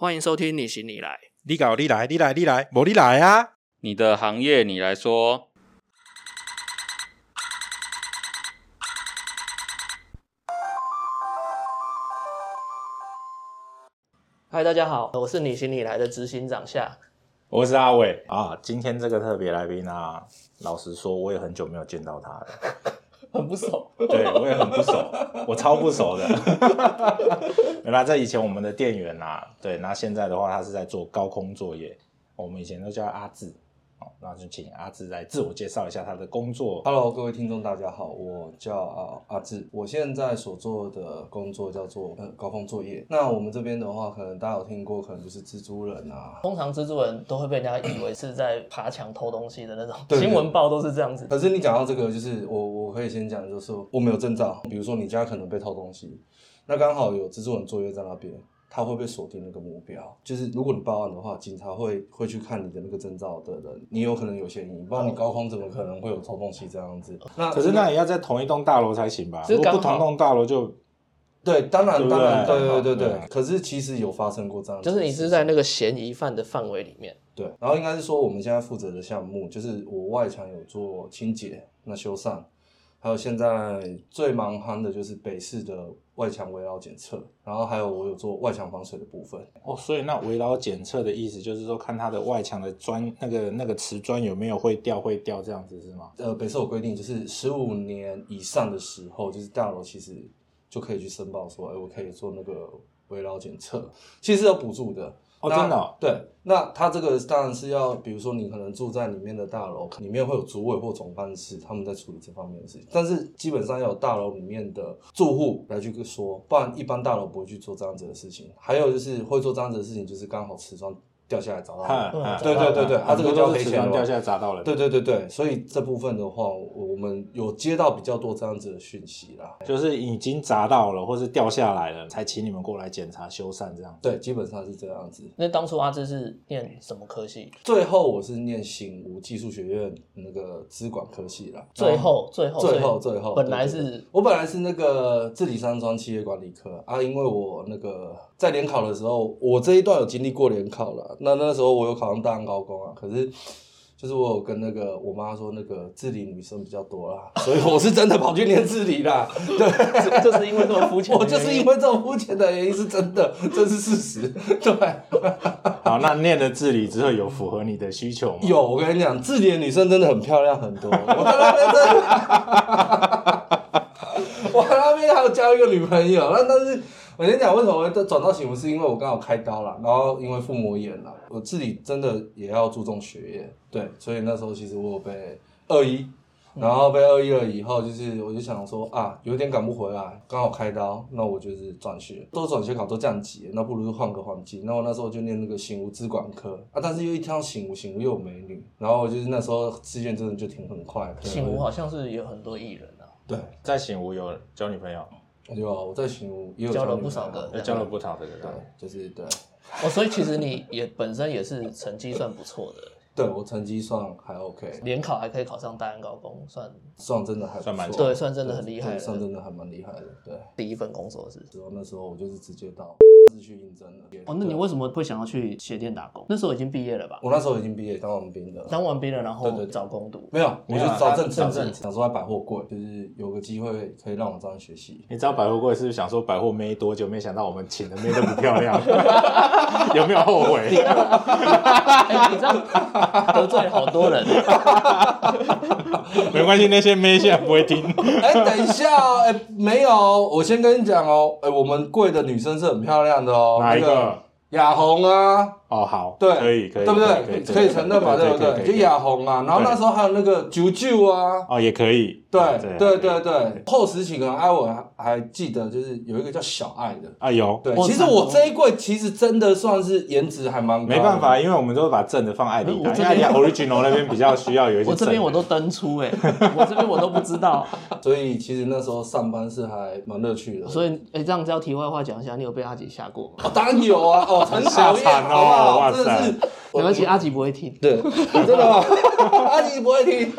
欢迎收听你行你来。你搞你来，你来你来，无你来啊！你的行业你来说。嗨，大家好，我是你行你来的执行长夏。我是阿伟啊。今天这个特别来宾啊，老实说，我也很久没有见到他了，很不熟。对我也很不熟，我超不熟的。原来在以前我们的店员呐，对，那现在的话，他是在做高空作业，我们以前都叫阿志。好，那就请阿志来自我介绍一下他的工作。Hello，各位听众，大家好，我叫啊阿志，我现在所做的工作叫做呃高空作业。那我们这边的话，可能大家有听过，可能就是蜘蛛人啊。通常蜘蛛人都会被人家以为是在爬墙偷东西的那种，新闻报都是这样子。可是你讲到这个，就是我我可以先讲，就是我没有证照，比如说你家可能被偷东西，那刚好有蜘蛛人作业在那边。他会被锁定那个目标，就是如果你报案的话，警察会会去看你的那个证照的人，你有可能有嫌疑，不然你高空怎么可能会有偷东西这样子？那可是那也要在同一栋大楼才行吧？如果不同栋大楼就对，当然当然，对对对对。可是其实有发生过这样就是你是在那个嫌疑犯的范围里面，对，然后应该是说我们现在负责的项目，就是我外墙有做清洁、那修缮，还有现在最忙夯的就是北市的外墙围绕检测，然后还有我有做外墙防水的部分。哦，所以那围绕检测的意思就是说，看它的外墙的砖那个那个瓷砖有没有会掉会掉这样子是吗？呃，北市有规定，就是十五年以上的时候，就是大楼其实就可以去申报说，哎，我可以做那个围绕检测，其实是有补助的。那哦真的哦对，那它这个当然是要，比如说你可能住在里面的大楼，里面会有主委或总办事，他们在处理这方面的事情。但是基本上要有大楼里面的住户来去说，不然一般大楼不会去做这样子的事情。还有就是会做这样子的事情，就是刚好瓷砖掉下来砸到了。对对对对啊这个叫黑钱哦瓷砖掉下来砸到了。对对对对，所以这部分的话，我我们有接到比较多这样子的讯息啦。就是已经砸到了，或是掉下来了，才请你们过来检查修缮这样。对，基本上是这样子。那当初阿芝是念什么科系？最后我是念醒吾技术学院那个资管科系啦。最后，最后，最后最后，本来对对对是我本来是那个治理商专企业管理科啊，因为我那个在联考的时候，我这一段有经历过联考了。那那时候我有考上大安高工啊，可是就是我有跟那个我妈说，那个治理女生比较多啦，所以我是真的跑去念治理啦。对，就是因为这么肤浅我，就是因为这种肤浅的原因是真的，这是事实。对，好，那念了治理之后有符合你的需求吗？有我跟你讲，治理的女生真的很漂亮很多。我在那边真的，我在那边还有交一个女朋友。那但是我先讲为什么会转到醒悟，是因为我刚好开刀了，然后因为腹膜炎了，我自己真的也要注重学业，对，所以那时候其实我有被二一。然后被二一了以后，就是我就想说啊，有点赶不回来，刚好开刀，那我就是转学，都转学考都降级了，那不如就换个环境。那我那时候就念那个醒吾资管科啊，但是又一听到醒吾，醒吾又有美女，然后我就是那时候志愿真的就挺很快。醒吾好像是有很多艺人啊，对，在醒吾有交女朋友，有啊，我在新屋也有交了不少个交了不少的人。对，就是对，哦，所以其实你也本身也是成绩算不错的，对我成绩算还 OK，联考还可以考上大安高工，算算真的还不算蛮对，算真的很厉害算。真的还蛮厉害的。对，第一份工作是。然后那时候我就是直接到是去应征了。哦，那你对为什么会想要去鞋店打工？那时候已经毕业了吧？我那时候已经毕业当完兵了。当完兵了，然后对对对找工读。没有，我就找正正，正职想说在百货柜，就是有个机会可以让我这样学习。你知道百货柜是不是想说百货妹多久？没想到我们请的妹都不漂亮，有没有后悔？哎，你这样 得罪了好多人。没关系，那些妹现在不会听。哎、等一下哦，哎、没有哦，我先跟你讲哦，哎、我们贵的女生是很漂亮的哦，哪一个雅红啊，哦，好，对，可以，可以，对不对？可以承认嘛，对不对？就雅红啊，然后那时候还有那个九九啊，哦，也可以。对对对对，后十期可能艾我还还记得，就是有一个叫小爱的。啊，有，对，其实我这一柜其实真的算是颜值还蛮高没办法，因为我们都是把正的放艾里达，因为艾迪达 original 那边比较需要有一些我这边我都登出哎、我这边我都不知道。所以其实那时候上班是还蛮乐趣的。所以哎、这样子要题外话讲一下，你有被阿姐吓过吗？哦，当然有啊，哦，很讨厌，吓惨哦好不好？哇真的是塞，没关系，阿吉不会听。对，真的吗？阿吉不会听，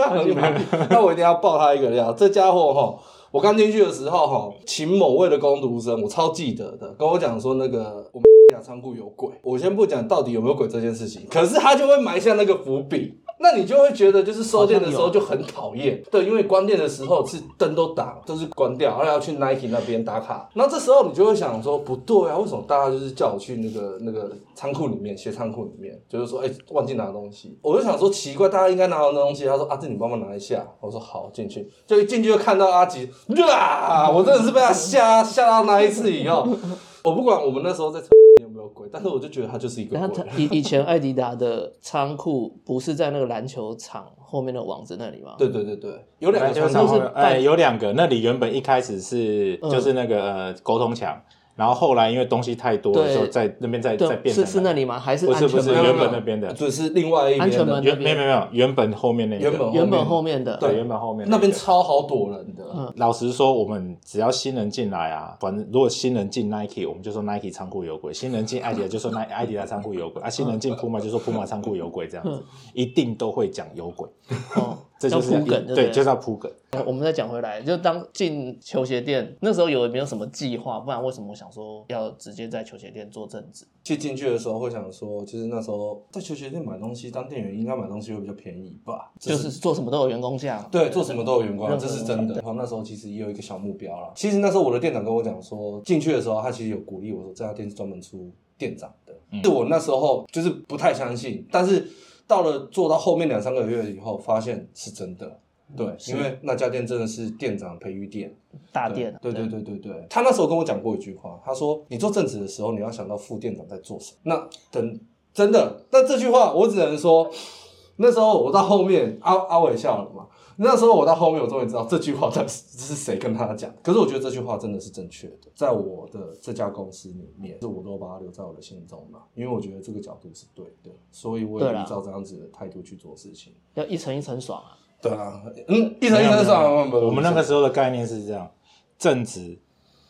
那我一定要爆他一个料。这家伙哈，我刚进去的时候哈，请某位的工读生，我超记得的，跟我讲说那个我们家仓库有鬼。我先不讲到底有没有鬼这件事情，可是他就会埋下那个伏笔。那你就会觉得，就是收店的时候就很讨厌，对，因为关店的时候是灯都打，都是关掉，然后要去 Nike 那边打卡。然后这时候你就会想说，不对啊，为什么大家就是叫我去那个那个仓库里面，鞋仓库里面，就是说，哎，忘记拿东西。我就想说奇怪，大家应该拿到那东西。他说，阿志，你帮忙拿一下。我说好，进去，就一进去就看到阿吉，啊！我真的是被他吓吓到那一次以后，我不管我们那时候在。有鬼？但是我就觉得它就是一个鬼。以以前艾迪达的仓库不是在那个篮球场后面的网子那里吗？对对对对，有两个就是，哎，有两个。那里原本一开始是就是那个呃沟通墙。然后后来因为东西太多，的时候在那边再再变是是那里吗？还是不是不是原本那边的？只是另外一边安全门，没有没有没有，原本后面那原本原本后面的。对原本后面那边超好躲人的。老实说，我们只要新人进来啊，反正如果新人进 Nike，我们就说 Nike 仓库有鬼；新人进艾迪达就说 Nike 艾迪达仓库有鬼；啊，新人进 Puma 就说 Puma 仓库有鬼，这样子。一定都会讲有鬼。哦。这就是铺梗，对，就是要铺梗。我们再讲回来，就当进球鞋店那时候有没有什么计划？不然为什么想说要直接在球鞋店做正职？去进去的时候会想说，就是那时候在球鞋店买东西，当店员应该买东西会比较便宜吧？就是做什么都有员工价。对，做什么都有员工价，这是真的。然后那时候其实也有一个小目标了。其实那时候我的店长跟我讲说，进去的时候他其实有鼓励我说，这家店是专门出店长的。是我那时候就是不太相信，但是到了做到后面两三个月以后，发现是真的。对，因为那家店真的是店长培育店，大店。对对对对对，他那时候跟我讲过一句话，他说：“你做正职的时候，你要想到副店长在做什么。”那等真的，那这句话我只能说，那时候我到后面，阿阿伟笑了嘛。那时候我到后面，我终于知道这句话是是谁跟他讲。可是我觉得这句话真的是正确的，在我的这家公司里面，是我都把它留在我的心中嘛，因为我觉得这个角度是对的，所以我也依照这样子的态度去做事情，要一层一层爽啊。对啊，嗯，一层一层上。我们那个时候的概念是这样：正职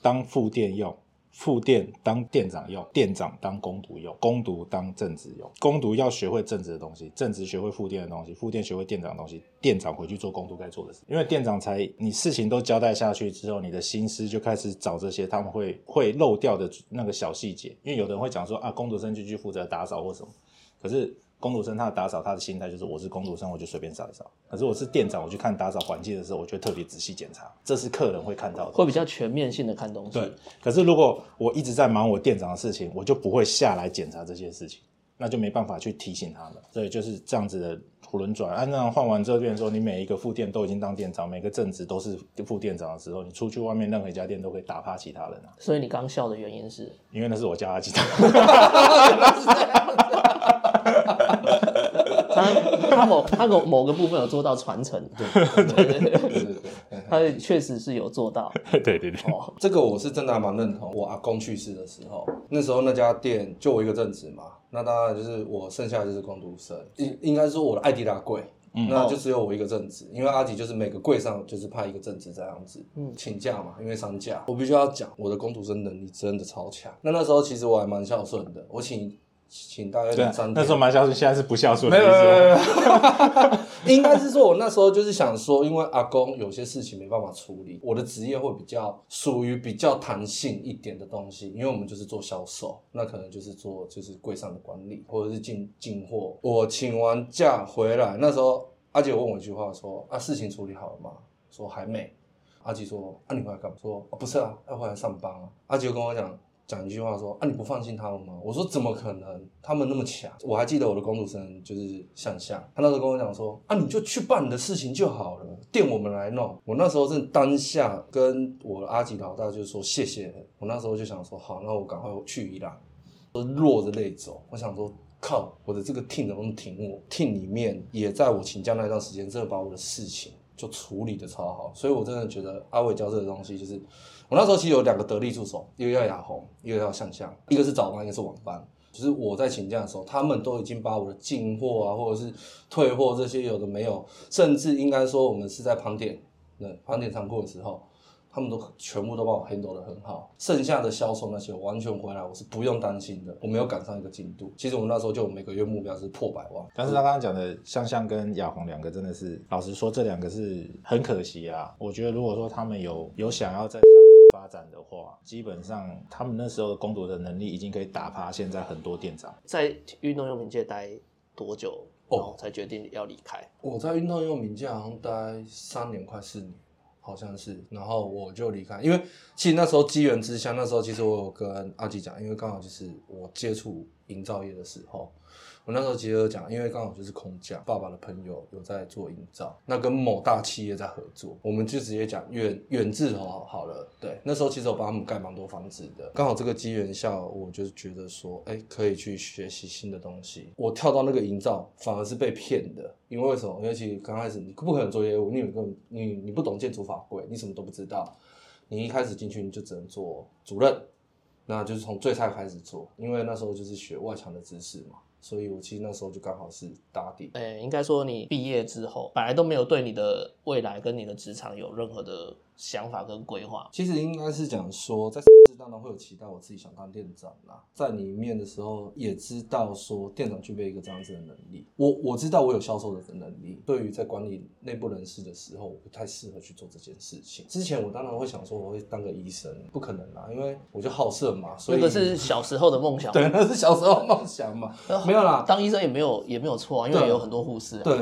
当副店用，副店当店长用，店长当工读用，工读当正职用。工读要学会正职的东西，正职学会副店的东西，副店学会店长的东西，店长回去做工读该做的事。因为店长才你事情都交代下去之后，你的心思就开始找这些他们会会漏掉的那个小细节。因为有的人会讲说啊，工读生就去负责打扫或什么，可是。工读生他的打扫，他的心态就是我是工读生，我就随便扫一扫。可是我是店长，我去看打扫环境的时候，我就特别仔细检查，这是客人会看到的，会比较全面性的看东西。对。可是如果我一直在忙我店长的事情，我就不会下来检查这些事情，那就没办法去提醒他们。所以就是这样子的囫囵转。按照换完之后，变成说你每一个副店都已经当店长，每个正职都是副店长的时候，你出去外面任何一家店都可以打趴其他人啊。所以你刚笑的原因是？因为那是我教他记的。他他某他某某个部分有做到传承，对对对对对，他确实是有做到，对对对，哦，这个我是真的还蛮认同。我阿公去世的时候，那时候那家店就我一个正职嘛，那当然就是我剩下的就是工读生，应应该说我的艾迪达柜，那就只有我一个正职，因为阿吉就是每个柜上就是派一个正职这样子，嗯，请假嘛，因为丧假，我必须要讲我的工读生能力真的超强。那那时候其实我还蛮孝顺的，我请。请大概两三天。那时候蛮孝顺，现在是不孝顺。没有没有没有，应该是说，我那时候就是想说，因为阿公有些事情没办法处理，我的职业会比较属于比较弹性一点的东西，因为我们就是做销售，那可能就是做就是柜上的管理或者是进进货。我请完假回来，那时候阿姐问我一句话说：“啊，事情处理好了吗？”说还没。阿姐说：“啊，你回来干嘛？”说：“不是啊，要回来上班啊。”阿姐跟我讲。讲一句话说啊，你不放心他们吗？我说怎么可能？他们那么强。我还记得我的工读生就是向向，他那时候跟我讲说啊，你就去办你的事情就好了，店我们来弄。我那时候正当下跟我的阿吉老大就说谢谢。我那时候就想说好，那我赶快去伊朗，落着泪走。我想说靠，我的这个 team 能不能挺我？team 里面也在我请假那段时间，真的把我的事情就处理的超好。所以我真的觉得阿伟教这个东西就是。我那时候其实有两个得力助手，一个叫雅红，一个叫向向，一个是早班，一个是晚班。就是我在请假的时候，他们都已经把我的进货啊，或者是退货这些有的没有，甚至应该说我们是在盘点，对盘点仓库的时候，他们都全部都帮我 handle 的很好。剩下的销售那些完全回来，我是不用担心的，我没有赶上一个进度。其实我们那时候就每个月目标是破百万，但是他刚刚讲的向向跟亚红两个真的是，老实说这两个是很可惜啊。我觉得如果说他们有有想要在发展的话，基本上他们那时候的攻读的能力已经可以打趴现在很多店长。在运动用品界待多久，哦然后才决定要离开？我在运动用品界好像待三年快四年，好像是，然后我就离开，因为其实那时候机缘之下，那时候其实我有跟阿基讲，因为刚好就是我接触营造业的时候，那时候其实有讲，因为刚好就是空降，爸爸的朋友有在做营造，那跟某大企业在合作，我们就直接讲远远志好好了，对，那时候其实我帮他们盖蛮多房子的，刚好这个机缘下，我就是觉得说，哎，可以去学习新的东西，我跳到那个营造反而是被骗的，因为什么？因为其实刚开始你不可能做业务，你有个你你不懂建筑法规，你什么都不知道，你一开始进去你就只能做主任，那就是从最菜开始做，因为那时候就是学外墙的知识嘛，所以我其实那时候就刚好是打底。诶、应该说你毕业之后，本来都没有对你的未来跟你的职场有任何的想法跟规划。其实应该是讲说，在 当然会有期待，我自己想当店长啦。在里面的时候，也知道说店长具备一个这样子的能力。我我知道我有销售的能力，对于在管理内部人士的时候，我不太适合去做这件事情。之前我当然会想说我会当个医生，不可能啦，因为我就好色嘛，所以那个是小时候的梦想。对，那是小时候梦想嘛，没有啦。当医生也没有也没有错啊，因为有很多护士、啊。对，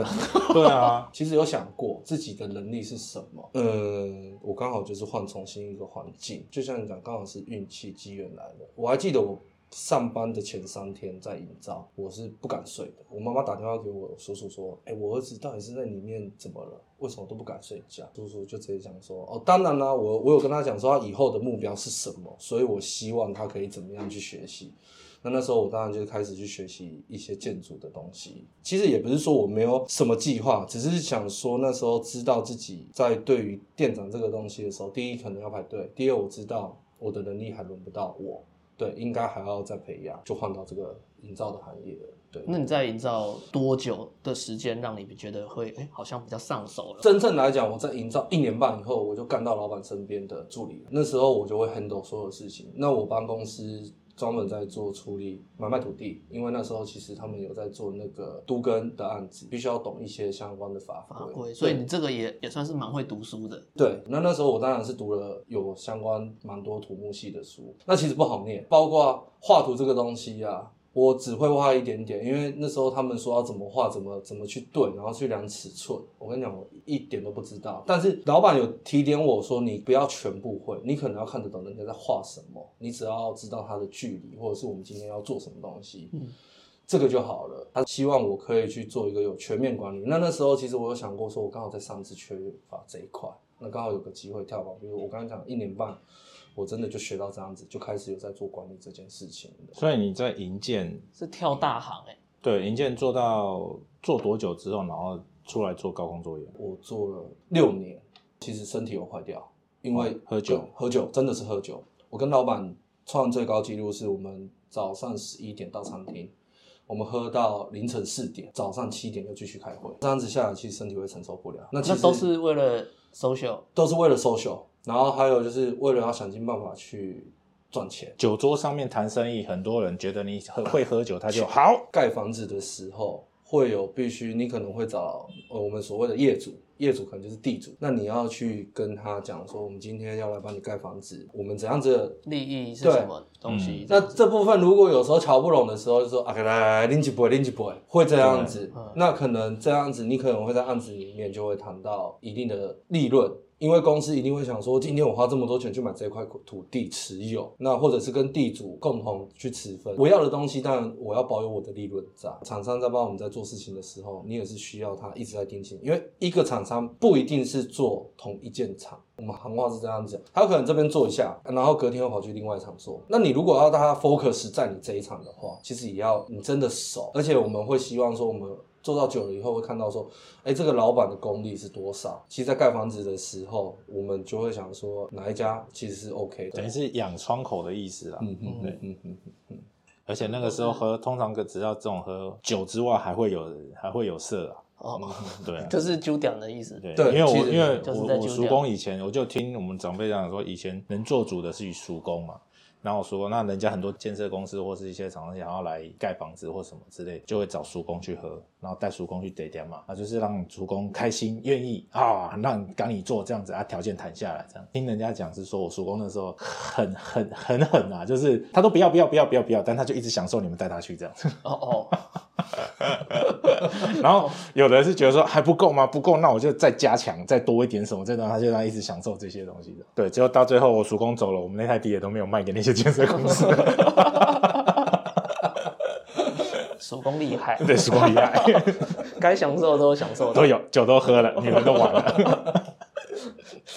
对啊，其实有想过自己的能力是什么。呃，我刚好就是换重新一个环境，就像你讲，刚好是运气机缘来的。我还记得我上班的前三天在营造，我是不敢睡的。我妈妈打电话给我叔叔说：“哎、我儿子到底是在里面怎么了？为什么都不敢睡觉？”叔叔就直接讲说：“哦，当然啦、我我有跟他讲说他以后的目标是什么，所以我希望他可以怎么样去学习。”那那时候我当然就开始去学习一些建筑的东西。其实也不是说我没有什么计划，只是想说那时候知道自己在对于店长这个东西的时候，第一可能要排队，第二我知道我的能力还轮不到我，对，应该还要再培养，就换到这个营造的行业了。对，那你在营造多久的时间，让你觉得会哎、好像比较上手了？真正来讲，我在营造一年半以后，我就干到老板身边的助理。那时候我就会 handle 所有事情。那我帮公司专门在做处理买卖土地，因为那时候其实他们有在做那个都根的案子，必须要懂一些相关的法规。法规，所以你这个也也算是蛮会读书的。对，那那时候我当然是读了有相关蛮多土木系的书，那其实不好念，包括画图这个东西啊，我只会画一点点，因为那时候他们说要怎么画，怎么怎么去对，然后去量尺寸，我跟你讲，我一点都不知道。但是老板有提点我说，你不要全部会，你可能要看得懂人家在画什么，你只要知道它的距离，或者是我们今天要做什么东西。嗯这个就好了。他希望我可以去做一个有全面管理。那那时候其实我有想过，说我刚好在上次缺乏这一块，那刚好有个机会跳板。比如我刚刚讲一年半，我真的就学到这样子，就开始有在做管理这件事情的。所以你在营建是跳大行哎、对营建做到做多久之后，然后出来做高空作业？我做了六年，其实身体有坏掉，因为、哦喝酒喝酒真的是喝酒。我跟老板创最高纪录是我们早上十一点到餐厅，我们喝到凌晨四点，早上七点又继续开会。这样子下来，其实身体会承受不了。那其实那都是为了 social。都是为了 social，然后还有就是为了要想尽办法去赚钱。酒桌上面谈生意，很多人觉得你喝会喝酒，他就好。盖房子的时候会有必须，你可能会找呃我们所谓的业主，业主可能就是地主，那你要去跟他讲说，我们今天要来帮你盖房子，我们怎样子的。利益是什么东西？嗯那这部分如果有时候瞧不拢的时候，就说啊，来来来，拎起不会，拎起杯会，会这样子。那可能这样子，你可能会在案子里面就会谈到一定的利润，因为公司一定会想说，今天我花这么多钱去买这块土地持有，那或者是跟地主共同去持分。我要的东西，当然我要保有我的利润在。厂商在帮我们在做事情的时候，你也是需要他一直在盯紧，因为一个厂商不一定是做同一件厂。我们行话是这样讲，他可能这边做一下，然后隔天又跑去另外一场做。那你如果要他 focus 在你这一场的话，其实也要你真的熟，而且我们会希望说我们。做到久了以后，会看到说，哎，这个老板的功力是多少？其实，在盖房子的时候，我们就会想说，哪一家其实是 OK 的等于。是养窗口的意思啦。嗯嗯对嗯嗯嗯，而且那个时候喝，通常只要这种喝酒之外，还会有还会有色啊。哦，对啊。就是酒点的意思。对，对因为我因为就是我我叔公以前我就听我们长辈讲说，以前能做主的是叔公嘛。然后我说，那人家很多建设公司或是一些厂商想要来盖房子或什么之类，就会找叔公去喝，然后带叔公去点点嘛，那就是让叔公开心，愿意啊，让赶你做这样子啊，条件谈下来这样。听人家讲是说我叔公那时候很很很狠啊，就是他都不要不要不要不要不要，但他就一直享受你们带他去这样子。哦哦，然后有的人是觉得说还不够吗？不够，那我就再加强，再多一点什么，这段他就让他一直享受这些东西的。对，结果到最后我叔公走了，我们那台地也都没有卖给那些建设公司。手工厉害，对，叔公厉害，该享受的都享受到都。有酒都喝了，你们都完了。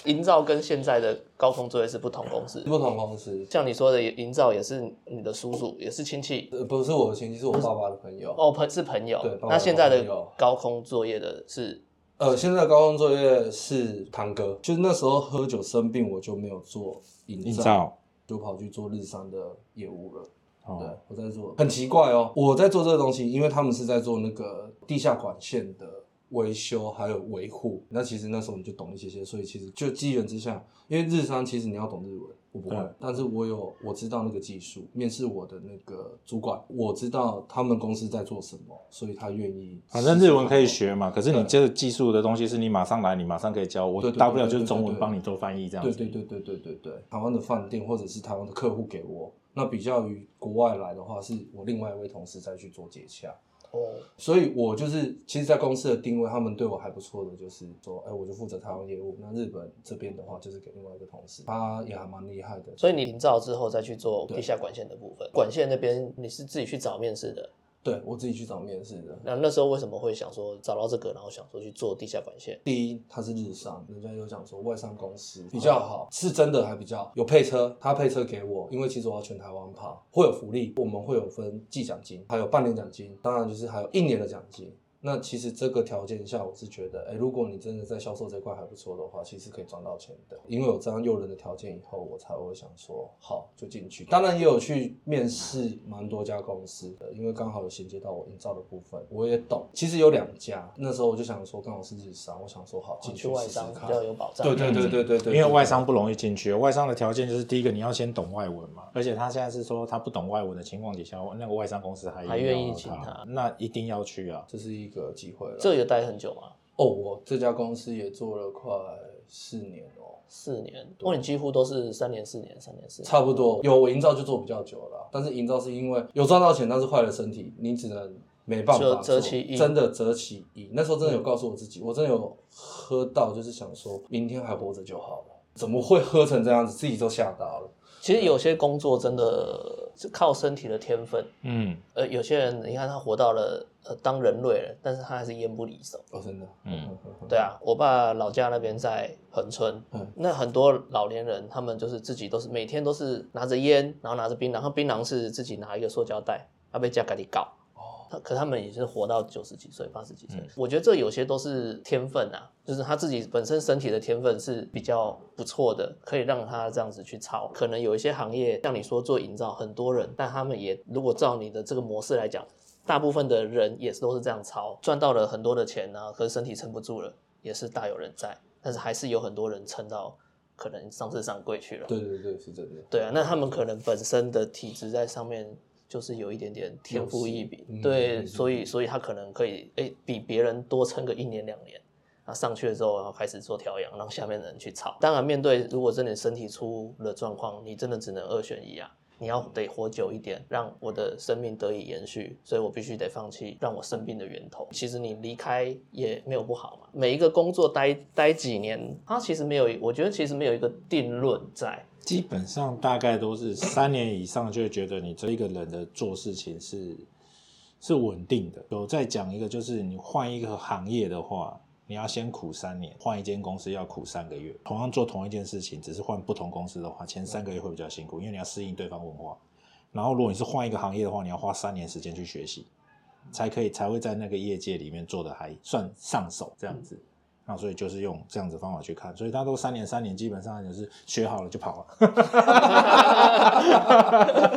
营造跟现在的高空作业是不同公司，不同公司，像你说的营造也是你的叔叔，也是亲戚，呃，不是我的亲戚，是我爸爸的朋友。哦，朋是朋友对。爸爸那现在的高空作业的是呃，现在的高空作业是堂哥，就是那时候喝酒生病，我就没有做营造，造就跑去做日商的业务了。对哦，，我在做，很奇怪哦。我在做这个东西，因为他们是在做那个地下管线的维修还有维护。那其实那时候你就懂一些些，所以其实就机缘之下，因为日商其实你要懂日文，我不会，但是我有我知道那个技术。面试我的那个主管，我知道他们公司在做什么，所以他愿意。反正日文可以。学嘛，可是你这个技术的东西是你马上来，你马上可以教我，对对对大不了就是中对对对文帮你做翻译这样对子。对对对对对对，台湾的饭店或者是台湾的客户给我，那比较于国外来的话，是我另外一位同事再去做接洽。哦，所以我就是，其实，在公司的定位，他们对我还不错的，就是说，哎，我就负责台湾业务。那日本这边的话，就是给另外一个同事，他也还蛮厉害的。所以你营造之后再去做地下管线的部分，管线那边你是自己去找面试的。对我自己去找面试的。那那时候为什么会想说找到这个，然后想说去做地下管线？第一，它是日商，人家有讲说外商公司比较好，是真的还比较有配车，他配车给我，因为其实我要全台湾跑，会有福利，我们会有分季奖金，还有半年奖金，当然就是还有一年的奖金。那其实这个条件下，我是觉得，哎、如果你真的在销售这块还不错的话，其实可以赚到钱的。因为有这样诱人的条件以后，我才会想说，好就进去。当然也有去面试蛮多家公司的，因为刚好有衔接到我营造的部分，我也懂。其实有两家，那时候我就想说，刚好是日商，我想说好进去外试试看商比较有保障。对对对对对对，因为外商不容易进去，外商的条件就是第一个你要先懂外文嘛，而且他现在是说他不懂外文的情况底下，那个外商公司还还愿意请他那一定要去啊。这是一个机会了。这也待很久吗？哦，我这家公司也做了快四年哦，四年，哦，你几乎都是三年、四年、三年、四年。差不多。有我营造就做比较久了，但是营造是因为有赚到钱，但是坏了身体，你只能没办法就做择其一真的择其一。那时候真的有告诉我自己，我真的有喝到，就是想说明天还活着就好了。怎么会喝成这样子？自己都吓到了。其实有些工作真的是靠身体的天分。嗯，呃，有些人你看他活到了呃当人类了，但是他还是烟不离手。哦，真的，嗯对啊，我爸老家那边在恒春，嗯那很多老年人他们就是自己都是每天都是拿着烟，然后拿着槟榔，然后槟榔是自己拿一个塑胶袋，要被家给你搞。他可他们也是活到九十几岁、八十几岁。我觉得这有些都是天分啊，就是他自己本身身体的天分是比较不错的，可以让他这样子去操。可能有一些行业，像你说做营造，很多人，但他们也如果照你的这个模式来讲，大部分的人也是都是这样操，赚到了很多的钱啊，可是身体撑不住了，也是大有人在。但是还是有很多人撑到可能上市上柜去了。对对对，是真的。对啊，那他们可能本身的体质在上面就是有一点点天赋异禀，嗯对，嗯所以所以他可能可以诶比别人多撑个一年两年。啊上去了之后，然后开始做调养，让下面的人去炒。当然，面对如果真的身体出了状况，你真的只能二选一啊！你要得活久一点，让我的生命得以延续，所以我必须得放弃让我生病的源头。其实你离开也没有不好嘛。每一个工作待待几年，它其实没有，我觉得其实没有一个定论在。基本上大概都是三年以上，就会觉得你这一个人的做事情是是稳定的。有再讲一个，就是你换一个行业的话，你要先苦三年，换一间公司要苦三个月。同样做同一件事情，只是换不同公司的话，前三个月会比较辛苦，因为你要适应对方文化。然后如果你是换一个行业的话，你要花三年时间去学习，才可以才会在那个业界里面做的还算上手这样子。那所以就是用这样子方法去看，所以他都三年三年，基本上就是学好了就跑了。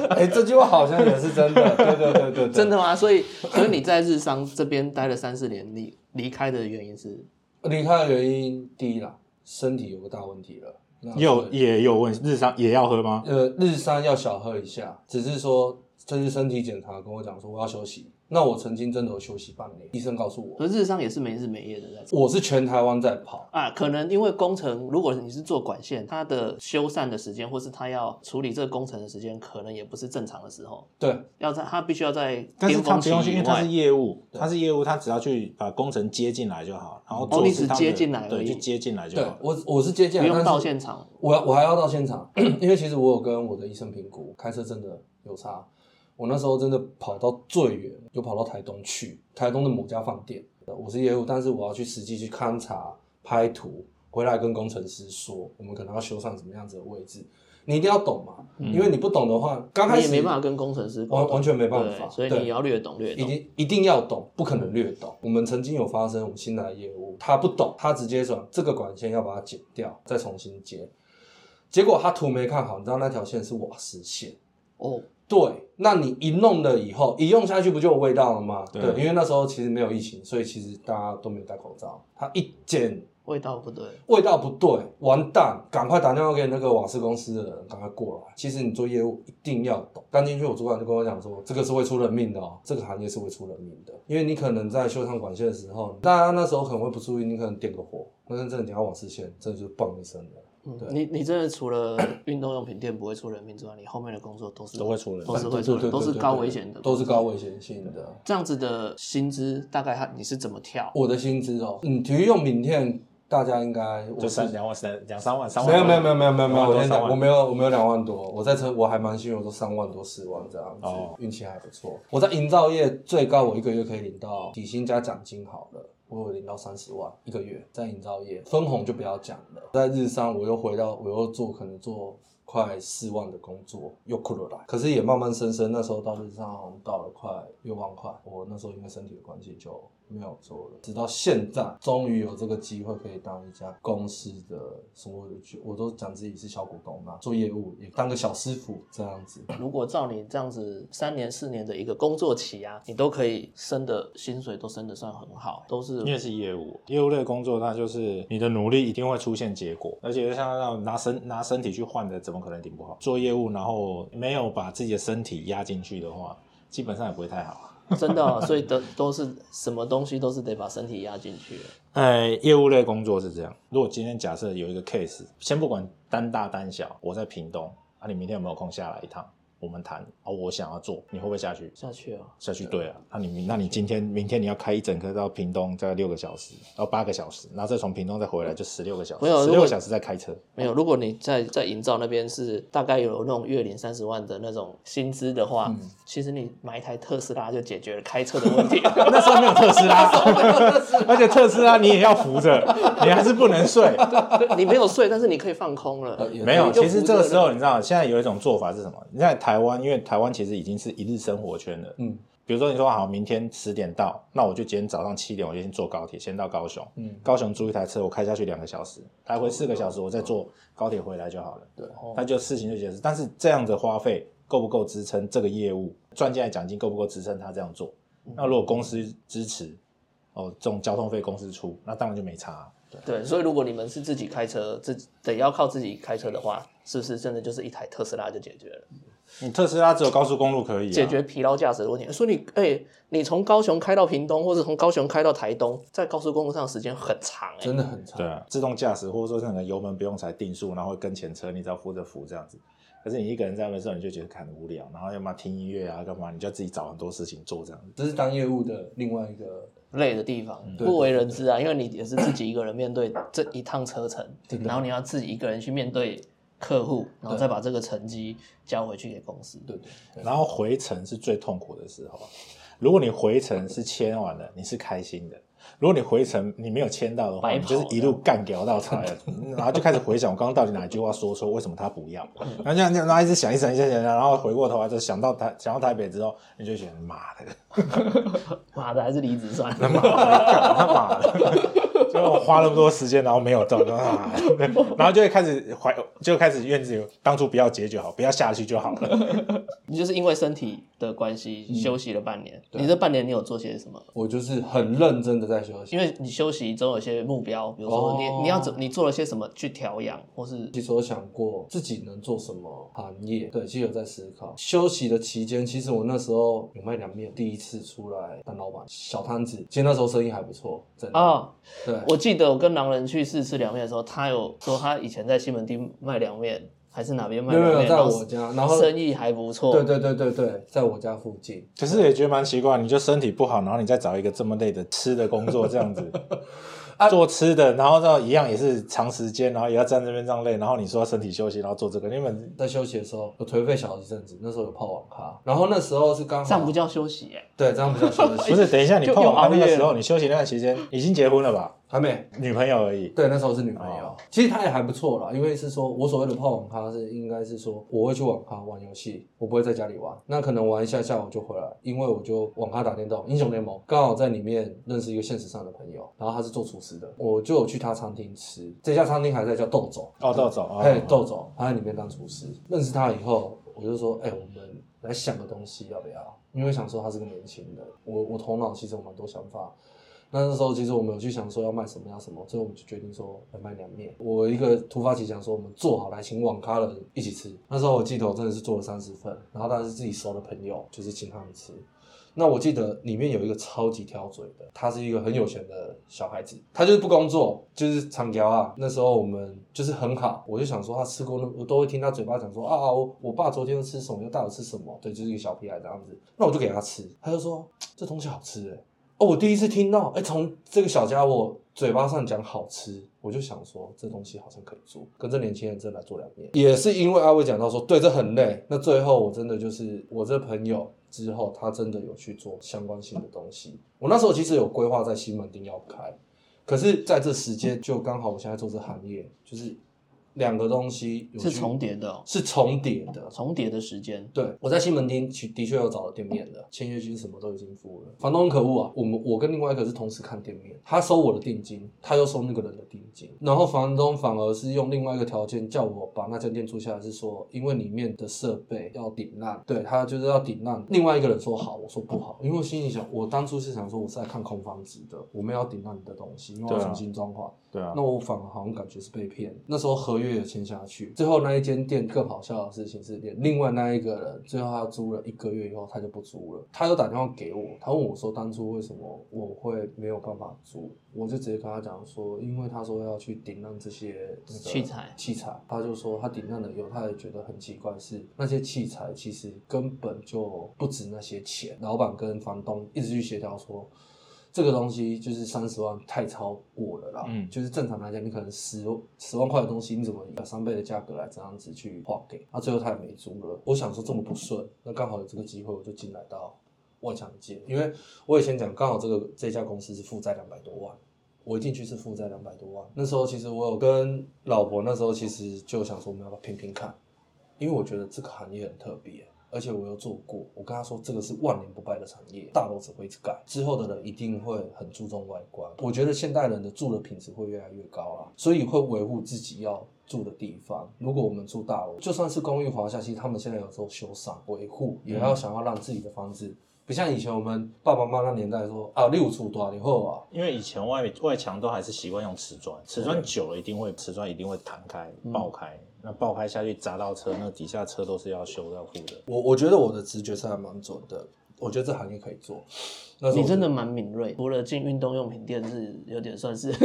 哎，这句话好像也是真的。对对对对对，真的吗？所以，所以你在日商这边待了三四年，你离开的原因是离开的原因，第一啦，身体有个大问题了。那有也有问日商也要喝吗？呃，日商要小喝一下，只是说这次身体检查跟我讲说我要休息。那我曾经真的有休息半年，医生告诉我，可是日商也是没日没夜的在做我是全台湾在跑，啊，可能因为工程，如果你是做管线，它的修缮的时间，或是它要处理这个工程的时间，可能也不是正常的时候，对，要在它必须要在但是巅峰期他不用去，因为他是。业务，他是业务，他只要去把工程接进来就好，然后哦你只接进来而对，已就接进来就对好。我我是接进来，不用到现场，我要我还要到现场，因为其实我有跟我的医生评估，开车真的有差。我那时候真的跑到最远，就跑到台东去，台东的某家饭店。我是业务，但是我要去实际去勘察、拍图，回来跟工程师说，我们可能要修上什么样子的位置。你一定要懂嘛，因为你不懂的话，刚开你始也没办法跟工程师完完全没办法所以你要略懂略懂。一定一定要懂，不可能略懂。我们曾经有发生，我们新来的业务，他不懂，他直接说这个管线要把它剪掉，再重新接。结果他图没看好，你知道那条线是瓦斯线。哦，对，那你一弄了以后，一用下去不就有味道了吗？对因为那时候其实没有疫情，所以其实大家都没有戴口罩。他一剪味道不对，味道不对，完蛋，赶快打电话给那个瓦斯公司的人，赶快过来。其实你做业务一定要懂。刚进去，我主管就跟我讲说，这个是会出人命的哦，这个行业是会出人命的，因为你可能在修上管线的时候，大家那时候可能会不注意，你可能点个火，那真的点到瓦斯线，这就嘣一声了。嗯对你你真的除了 运动用品店不会出人命之外，你后面的工作都是都会出人命都是会出人，都是高危险的，都是高危险性的。这样子的薪资大概他你是怎么跳？我的薪资哦，嗯，体育用品店大家应该就是三两万三两三万三万没有没有没有没有没有没有，我跟你讲，我没有我没有两万多，我在车我还蛮幸运，我都三万多四万这样子哦，运气还不错。我在营造业最高，我一个月可以领到底薪加奖金好了。我有领到三十万一个月，在营造业分红就不要讲了，在日商我又回到我又做可能做快四万的工作，又哭了来，可是也慢慢升升，那时候到日商好像到了快六万块，我那时候因为身体的关系就没有做了，直到现在终于有这个机会可以当一家公司的所有的，我都讲自己是小股东嘛，做业务也当个小师傅这样子。如果照你这样子三年四年的一个工作期啊，你都可以升的薪水都升的算很好，都是因为是业务，业务类工作，那就是你的努力一定会出现结果，而且像那种拿身拿身体去换的，怎么可能顶不好？做业务，然后没有把自己的身体压进去的话，基本上也不会太好啊。真的、所以都都是什么东西都是得把身体压进去 哎。业务类工作是这样。如果今天假设有一个 case，先不管单大单小，我在屏东，啊，你明天有没有空下来一趟？我们谈啊，我想要做，你会不会下去？下去啊，下去对啊，那你那你今天明天你要开一整颗到屏东，大概六个小时，然后八个小时，然后再从屏东再回来就十六个小时，没有十六个小时再开车。没有。如果你在在营造那边是大概有那种月领三十万的那种薪资的话，嗯其实你买一台特斯拉就解决了开车的问题。那时候没有特斯拉，而且特斯拉你也要扶着，你还是不能睡。你没有睡，但是你可以放空了。呃没有，其实这个时候你知道，现在有一种做法是什么？你在台湾，因为台湾其实已经是一日生活圈了。嗯，比如说你说好，明天十点到，那我就今天早上七点我就先坐高铁，先到高雄。嗯高雄租一台车，我开下去两个小时，来回四个小时，我再坐高铁回来就好了。对，那就事情就结束。但是这样的花费够不够支撑这个业务赚进来奖金够不够支撑他这样做？那如果公司支持，哦，这种交通费公司出，那当然就没差啊、对，所以如果你们是自己开车，自得要靠自己开车的话，是不是真的就是一台特斯拉就解决了？你特斯拉只有高速公路可以、啊、解决疲劳驾驶的问题。说你哎、你从高雄开到屏东，或者从高雄开到台东，在高速公路上时间很长哎、真的很长。对啊，自动驾驶或者说是那个油门不用踩定速，然后跟前车，你只要扶着扶这样子。可是你一个人在那时候，你就觉得很无聊，然后要么听音乐啊，干嘛，你就要自己找很多事情做这样子。这是当业务的另外一个，累的地方，对不为人知啊，因为你也是自己一个人面对这一趟车程，然后你要自己一个人去面对客户，然后再把这个成绩交回去给公司。对对对，然后回程是最痛苦的时候。如果你回程是签完了，你是开心的；如果你回程你没有签到的话，你就是一路干掉到才，然后就开始回想我刚刚到底哪一句话说错，为什么他不要？然后这样这样，然后一直想一想一想一想，然后回过头来就想到台想到台北之后，你就觉得妈的，妈的，还是离子酸。他妈的，干他妈的，就我花那么多时间，然后没有到，然后啊然后就会开始怀，就开始怨自己当初不要结就好，不要下去就好了。你就是因为身体的关系休息了半年，你这半年你有做些什么？我就是很认真的在在休息。因为你休息总有一些目标，比如说你、哦你要怎你做了些什么去调养，或是其实我想过自己能做什么行业，对，其实有在思考。休息的期间，其实我那时候有卖凉面，第一次出来当老板，小摊子，其实那时候生意还不错，真的。啊，对，我记得我跟狼人去试吃凉面的时候，他有说他以前在西门町卖凉面，还是哪边卖没有在我家，然后生意还不错。对对对对对，在我家附近。可是也觉得蛮奇怪，你就身体不好，然后你再找一个这么累的吃的工作，这样子。做吃的，然后这一样也是长时间，然后也要站这边这样累，然后你说身体休息，然后做这个，你们在休息的时候，有颓废小一阵子，那时候有泡网咖，然后那时候是刚好这样不叫休息耶、对，这样不叫休息，不是？等一下，你 泡网咖又熬夜那个时候，你休息那段期间已经结婚了吧？还没。女朋友而已。对，那时候是女朋友，哦其实她也还不错啦，因为是说我所谓的泡网咖是应该是说我会去网咖玩游戏，我不会在家里玩，那可能玩一下下午就回来，因为我就网咖打电动，英雄联盟刚好在里面认识一个现实上的朋友，然后他是做厨师的，我就有去他餐厅吃，这家餐厅还在叫豆总，哦，豆总，哦嘿，豆总，他在里面当厨师。认识他以后，我就说，哎、我们来想个东西，要不要？因为想说他是个年轻人，我我头脑其实有蛮多想法。那那时候其实我们有去想说要卖什么要什么，所以我们就决定说来卖凉面。我一个突发奇想说，我们做好来请网咖人一起吃。那时候我记得我真的是做了三十份，然后当然是自己熟的朋友，就是请他们吃。那我记得里面有一个超级挑嘴的，他是一个很有钱的小孩子，他就是不工作，就是长条啊。那时候我们就是很好，我就想说他吃过那，我都会听他嘴巴讲说啊，我我爸昨天又吃什么，又带我吃什么，对，就是一个小屁孩这样子。那我就给他吃，他就说这东西好吃哎、哦，我第一次听到，哎、从这个小家伙嘴巴上讲好吃，我就想说这东西好像可以做，跟这年轻人真的做两年，也是因为阿伟讲到说，对，这很累。那最后我真的就是我这朋友之后，他真的有去做相关性的东西。我那时候其实有规划在西门町要开，可是在这时间就刚好我现在做这行业，就是两个东西有是重叠的、哦，是重叠的，重叠的时间。对，我在西门町其的确有找到店面的，签约金什么都已经付了。房东很可恶啊，我们我跟另外一个是同时看店面，他收我的定金，他又收那个人的定金，然后房东反而是用另外一个条件叫我把那间店租下来，是说因为里面的设备要顶烂，对他就是要顶烂。另外一个人说好，我说不好，因为我心里想，我当初是想说我是来看空房子的，我们要顶烂你的东西，因为我重新装潢。对啊那，我反而好像感觉是被骗。那时候合约也签下去，最后那一间店更好笑的事情是，连另外那一个人最后他租了一个月以后，他就不租了。他又打电话给我，他问我说当初为什么我会没有办法租，我就直接跟他讲说，因为他说要去顶让这些器材器材，他就说他顶让的以后，他也觉得很奇怪，是那些器材其实根本就不值那些钱。老板跟房东一直去协调说。这个东西就是三十万太超过了啦，嗯就是正常来讲，你可能十十万块的东西，你怎么以三倍的价格来这样子去划给？那、最后他也没租了。我想说这么不顺，那刚好有这个机会，我就进来到万强街，因为我以前讲，刚好这个这家公司是负债两百多万。我一进去是负债两百多万，那时候其实我有跟老婆，那时候其实就想说我们要不要拼拼看，因为我觉得这个行业很特别，而且我又做过。我跟他说，这个是万年不败的产业，大楼只会一直盖，之后的人一定会很注重外观。我觉得现代人的住的品质会越来越高啊，所以会维护自己要住的地方。如果我们住大楼，就算是公寓华夏，其实他们现在有时候修缮维护，也要想要让自己的房子。不像以前我们爸爸妈妈那年代说啊，六处多以后啊，因为以前外外墙都还是习惯用瓷砖，瓷砖久了一定会瓷砖一定会弹开、爆开，那爆胎下去砸到车，那底下车都是要修要护的。我我觉得我的直觉是还蛮准的，我觉得这行业可以做。那你真的蛮敏锐，除了进运动用品店是有点算是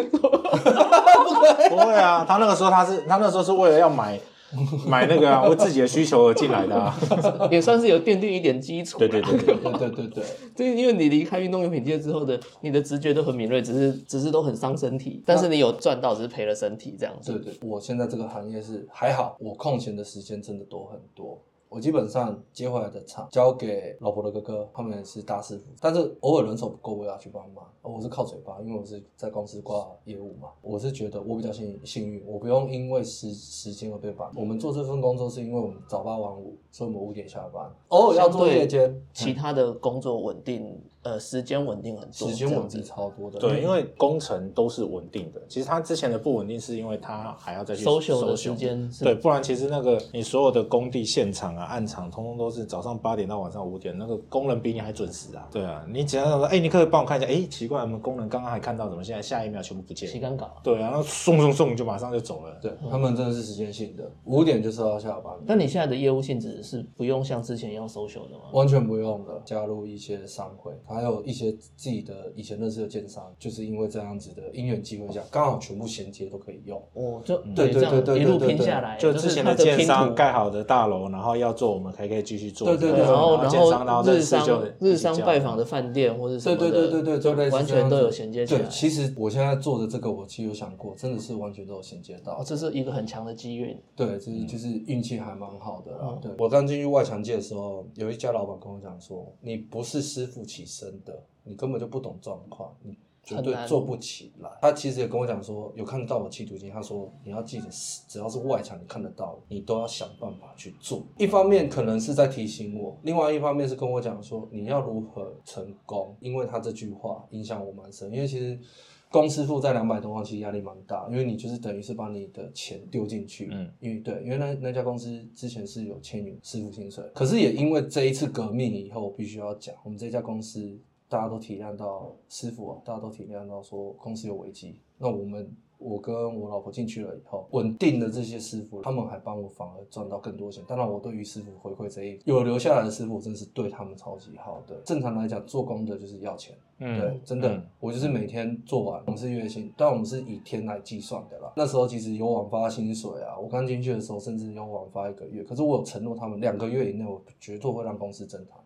不会啊，他那个时候他是他那时候是为了要买 买那个啊，为自己的需求而进来的啊。也算是有奠定一点基础。对对对对，对对对对，对，因为你离开运动用品界之后的，你的直觉都很敏锐，只是只是都很伤身体，但是你有赚到，只是赔了身体这样子。对对，我现在这个行业是还好，我空闲的时间真的多很多。我基本上接回来的厂交给老婆的哥哥，他们也是大师傅，但是偶尔人手不够，我要去帮忙。我是靠嘴巴，因为我是在公司挂业务嘛。我是觉得我比较幸幸运，我不用因为时时间而被绑。我们做这份工作是因为我们早八晚五，所以我们五点下班，偶尔要做夜间，其他的工作稳定，呃，时间稳定很多，时间稳定。超多的。对，因为工程都是稳定的。其实他之前的不稳定是因为他还要再去 social 的时间对，不然其实那个你所有的工地现场啊、暗场，通通都是早上八点到晚上五点，那个工人比你还准时啊。对啊，你只要说，哎、你可以帮我看一下，哎、奇怪，我们工人刚刚还看到，怎么现在下一秒全部不见了？洗干搞。对啊，然后送送送就马上就走了。对他们真的是时间性的，五点就是要下班，但你现在的业务性质是不用像之前一样 social 的吗？完全不用的。加入一些商会，还有一些自己的以前认识的建商，就是因为这样子的因缘机会下，刚好全部衔接都可以用。哦，就对对这样对对一路对对对拼下来，就之前的建它拼图商盖好的大楼，然后要做，我们还可以继续做。对，对对对然后然后日商日商拜访的饭店或者什对么的，对对对对，就类似完全都有衔接起来对，。其实我现在做的这个，我其实有想过，真的是完全都有衔接到哦，。这是一个很强的机运。对，就是就是运气还蛮好的对我刚进去外墙界的时候，有一家老板跟我讲说：“你不是师傅起身的，你根本就不懂状况，你绝对做不起来。”他其实也跟我讲说，有看到我企图心，他说你要记得，只要是外墙你看得到，你都要想办法去做。一方面可能是在提醒我，另外一方面是跟我讲说你要如何成功，因为他这句话影响我蛮深，因为其实。公司负债两百多万，其实压力蛮大，因为你就是等于是把你的钱丢进去，嗯，因为对，因为那那家公司之前是有签约师傅薪水，可是也因为这一次革命以后，我必须要讲，我们这家公司大家都体谅到师傅啊，大家都体谅到说公司有危机，那我们我跟我老婆进去了以后，稳定的这些师傅，他们还帮我反而赚到更多钱。当然，我对于师傅回馈这一有留下来的师傅，真是对他们超级好的。正常来讲，做工的就是要钱。嗯对，真的，嗯我就是每天做完，我们是月薪，但我们是以天来计算的啦。那时候其实有网发薪水啊，我刚进去的时候甚至有网发一个月，可是我有承诺他们两个月以内，我绝对会让公司正常。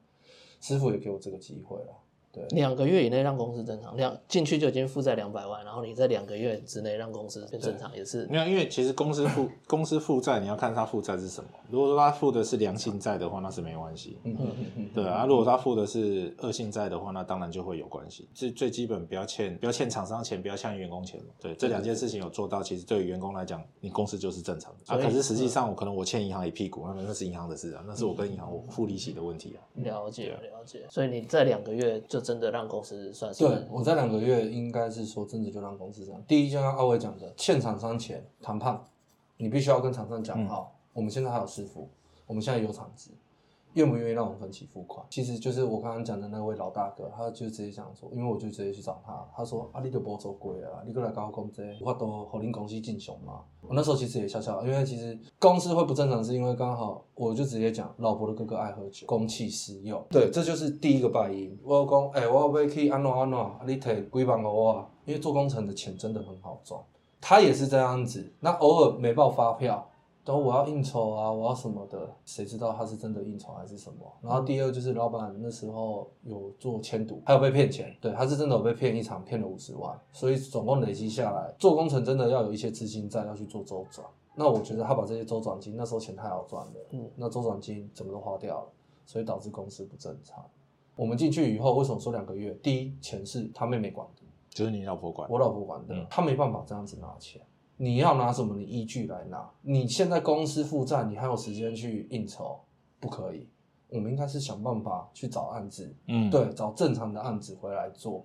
师傅也给我这个机会了，对，两个月以内让公司正常，两进去就已经负债两百万，然后你在两个月之内让公司变正常，也是没有，因为其实公司负 公司负债，你要看他负债是什么。如果说他负的是良性债的话，那是没关系。嗯嗯嗯嗯，对啊，如果他负的是恶性债的话，那当然就会有关系。最最基本不要欠，不要欠厂商钱，不要欠员工钱嘛。对，这两件事情有做到，其实对于员工来讲，你公司就是正常的啊。可是实际上，我可能我欠银行一屁股，那那是银行的事啊，那是我跟银行我付利息的问题啊。了解了解。所以你在两个月就真的让公司算是对，我在两个月应该是说真的就让公司这样。第一，就像阿伟讲的，欠厂商钱谈判，你必须要跟厂商讲好，我们现在还有师傅，我们现在有厂子，愿不愿意让我们分期付款？其实就是我刚刚讲的那位老大哥，他就直接讲说，因为我就直接去找他，他说啊，你就无做过啊，你过来跟我讲这个，有法度和恁公司进雄嘛？我那时候其实也笑笑，因为其实公司会不正常，是因为刚好我就直接讲，老婆的哥哥爱喝酒，公器私用，对，这就是第一个败因。我讲，哎、我要去安诺安诺，你摕几万给我啊？因为做工程的钱真的很好赚，他也是这样子，那偶尔没报发票。然后我要应酬啊，我要什么的，谁知道他是真的应酬还是什么？然后第二就是老板那时候有做签赌，还有被骗钱，对，他是真的有被骗一场，骗了五十万，所以总共累积下来，做工程真的要有一些资金在，要去做周转。那我觉得他把这些周转金，那时候钱太好赚了，嗯，那周转金怎么都花掉了，所以导致公司不正常。我们进去以后，为什么说两个月？第一，钱是他妹妹管的，就是你老婆管，我老婆管的，嗯她没办法这样子拿钱。你要拿什么？的依据来拿。你现在公司负债，你还有时间去应酬？不可以。我们应该是想办法去找案子，嗯，对，找正常的案子回来做。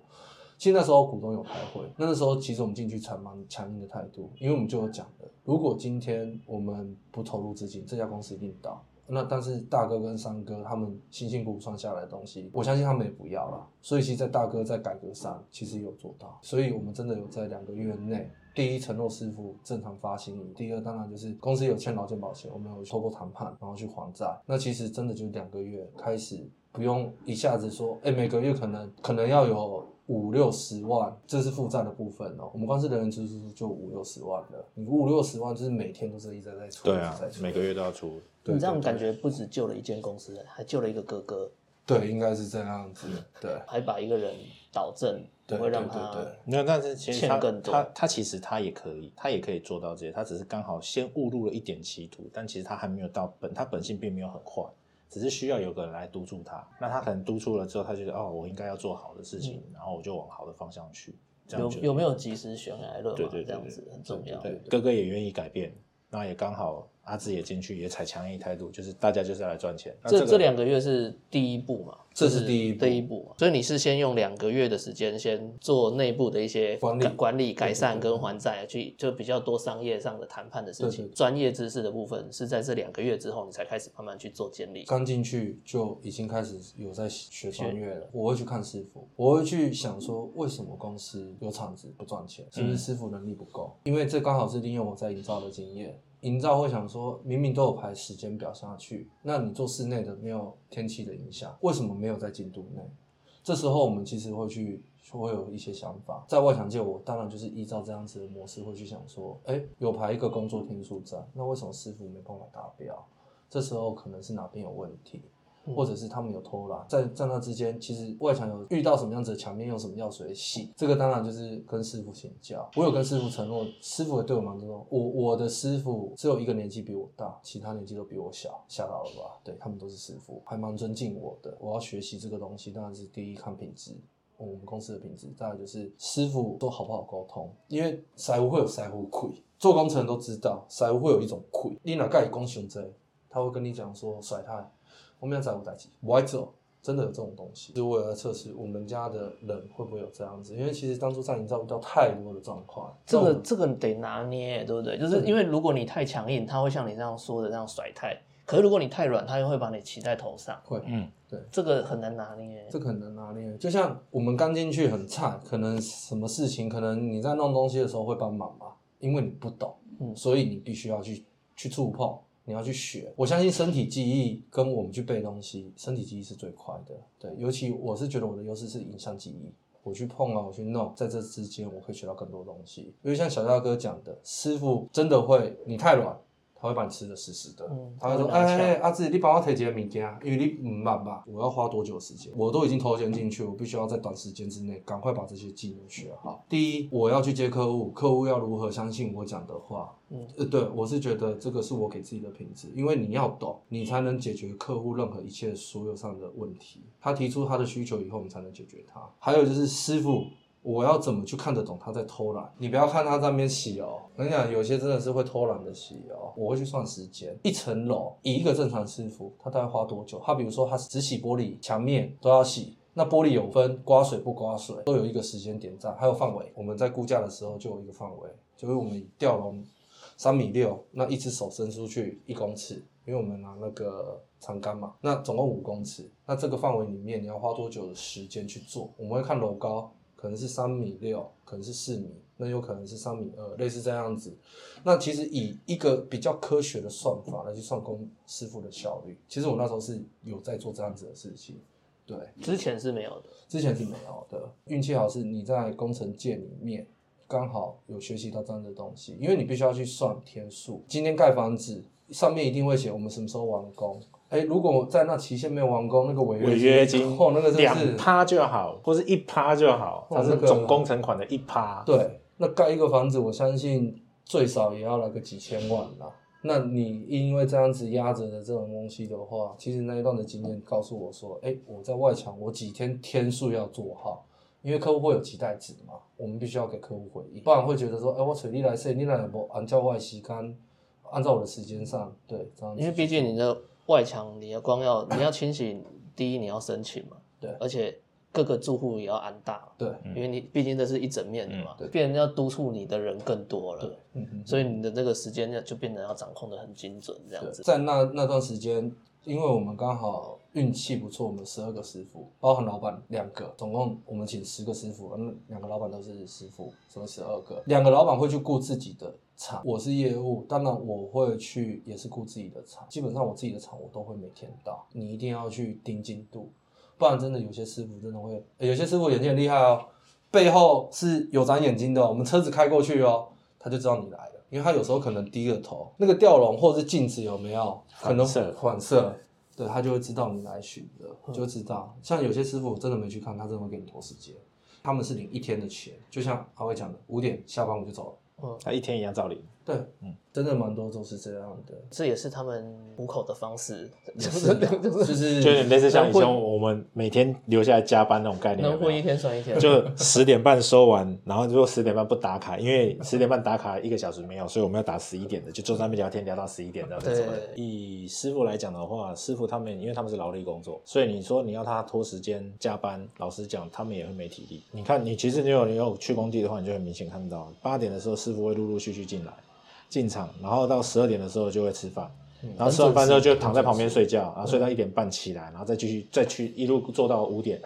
其实那时候股东有开会，那那时候其实我们进去才蛮强硬的态度，因为我们就有讲的，如果今天我们不投入资金，这家公司一定倒。那但是大哥跟三哥他们辛辛苦苦算下来的东西，我相信他们也不要了。所以其实，在大哥在改革上其实有做到，所以我们真的有在两个月内，第一承诺师傅正常发薪，第二当然就是公司有欠劳健保钱，我们有透过谈判然后去还债。那其实真的就两个月开始，不用一下子说，哎、每个月可能可能要有五六十万，这是负债的部分哦。我们光是人员支出就五六十万了，你五六十万就是每天都是一直在出，对啊，每个月都要出。你这样感觉不止救了一间公司，还救了一个哥哥，对，应该是这样子，对还把一个人导正，不对会让他对对对没有，但是其实他欠更多他他其实他也可以，他也可以做到这些，他只是刚好先误入了一点歧途，但其实他还没有到本，他本性并没有很坏，只是需要有个人来督促他。那他可能督促了之后，他觉得哦，我应该要做好的事情，然后我就往好的方向去。有有没有及时悬崖勒马对对对这样子很重要。对，哥哥也愿意改变，那也刚好阿志也进去，也采强硬态度，就是大家就是要来赚钱。那个这这两个月是第一步嘛？这是第一步第一步嘛。所以你是先用两个月的时间，先做内部的一些管理管理、改善跟还债，去就比较多商业上的谈判的事情。对对对专业知识的部分是在这两个月之后，你才开始慢慢去做建立。刚进去就已经开始有在学专业了。我会去看师傅，我会去想说，为什么公司有厂子不赚钱？是不是师傅能力不够？因为这刚好是利用我在营造的经验。营造会想说，明明都有排时间表下去，那你做室内的没有天气的影响，为什么没有在进度内？这时候我们其实会去会有一些想法，在外墙界，我当然就是依照这样子的模式会去想说，哎，有排一个工作天数在，那为什么师傅没办法达标？这时候可能是哪边有问题，或者是他们有偷懒，在在那之间，其实外墙有遇到什么样子的墙面，用什么药水洗，这个当然就是跟师傅请教。我有跟师傅承诺，师傅也对我蛮尊重。我我的师傅只有一个年纪比我大，其他年纪都比我小，吓到了吧？对他们都是师傅，还蛮尊敬我的。我要学习这个东西，当然是第一看品质。我们公司的品质，再来就是师傅都好不好沟通，因为师傅会有师傅亏，做工程都知道，师傅会有一种亏，你哪盖讲伤这，他会跟你讲说甩他，我们要在乎代志，不爱做，真的有这种东西。其实我有在测试我们家的人会不会有这样子，因为其实当初在营造遇到太多的状况，这个这个得拿捏，对不对？就是因为如果你太强硬，他会像你这样说的这样甩态；可是如果你太软，他又会把你骑在头上，会嗯，对。这个很难拿捏。这个很难拿捏。就像我们刚进去很菜，可能什么事情，可能你在弄东西的时候会帮忙吧，因为你不懂，嗯。所以你必须要去去触碰，你要去学。我相信身体记忆跟我们去背东西，身体记忆是最快的。对，尤其我是觉得我的优势是影像记忆。我去碰啊，我去弄，在这之间我可以学到更多东西。因为像小大哥讲的，师傅真的会，你太软，他会把你吃的死死的。嗯他会说：“他会拿哎、翘阿志，你帮我提几个物件，因为你唔慢吧，我要花多久的时间？我都已经投钱进去，我必须要在短时间之内赶快把这些技能学好。第一，我要去接客户，客户要如何相信我讲的话？嗯，呃，对我是觉得这个是我给自己的品质，因为你要懂，你才能解决客户任何一切所有上的问题。他提出他的需求以后，你才能解决他。还有就是师傅。我要怎么去看得懂他在偷懒？你不要看他在那边洗哦，我跟你讲，有些真的是会偷懒的洗哦。我会去算时间，一层楼以一个正常师傅，他大概花多久？他比如说他只洗玻璃墙面都要洗，那玻璃有分刮水不刮水，都有一个时间点在，还有范围。我们在估价的时候就有一个范围，就是我们吊笼三米六，那一只手伸出去一公尺，因为我们拿那个长杆嘛，那总共五公尺，那这个范围里面你要花多久的时间去做？我们会看楼高，可能是三米六，可能是四米，那有可能是三米二，类似这样子。那其实以一个比较科学的算法来去算工师傅的效率，其实我那时候是有在做这样子的事情，对。之前是没有的。之前是没有的，运气好是你在工程界里面刚好有学习到这样的东西，因为你必须要去算天数。今天盖房子上面一定会写我们什么时候完工。哎，如果在那期限没有完工，那个违违约金 哦，那个真的两趴就好，或是一趴就好，它是总工程款的一趴。对，那盖一个房子，我相信最少也要来个几千万啦。那你因为这样子压着的这种东西的话，其实那一段的经验告诉我说，哎、我在外墙我几天天数要做好，因为客户会有期待值嘛，我们必须要给客户回应，不然会觉得说，哎、我找你来设，你来不按照我的时间，按照我的时间上，对，这样子。因为毕竟你的外墙，你要光要你要清洗，第一你要申请嘛，对而且各个住户也要安大，对，因为你毕竟这是一整面的嘛嗯对，变成要督促你的人更多了，嗯嗯。所以你的这个时间就变得要掌控的很精准，这样子。在那那段时间，因为我们刚好运气不错，我们十二个师傅，包含老板两个，总共我们请十个师傅，那两个老板都是师傅，所以十二个。两个老板会去顾自己的厂，我是业务，当然我会去也是顾自己的厂。基本上我自己的厂我都会每天到，你一定要去盯进度，不然真的有些师傅真的会，欸有些师傅眼睛很厉害哦，背后是有长眼睛的哦、我们车子开过去哦，他就知道你来了，因为他有时候可能低着头，那个吊笼或者是镜子有没有可能反射，对他就会知道你来巡的，就知道。像有些师傅我真的没去看，他真的会给你拖时间，他们是领一天的钱，就像阿伟讲的，五点下班我就走了。他一天一样照领。对，嗯，真的蛮多都是这样的，这也是他们糊口的方式，就是就是就有点类似像以前我们每天留下来加班那种概念，有有能混一天算一天。就十点半收完，然后如果十点半不打卡，因为十点半打卡一个小时没有，所以我们要打十一点的，就坐在那边聊天聊到十一点，然后再走对。以师傅来讲的话，师傅他们因为他们是劳力工作，所以你说你要他拖时间加班，老实讲，他们也会没体力。你看，你其实你有你有去工地的话，你就很明显看到，八点的时候师傅会陆陆续续进来进场，然后到十二点的时候就会吃饭。然后吃完饭之后就躺在旁边睡觉，然后睡到一点半起来，然后再继续再去一路做到五点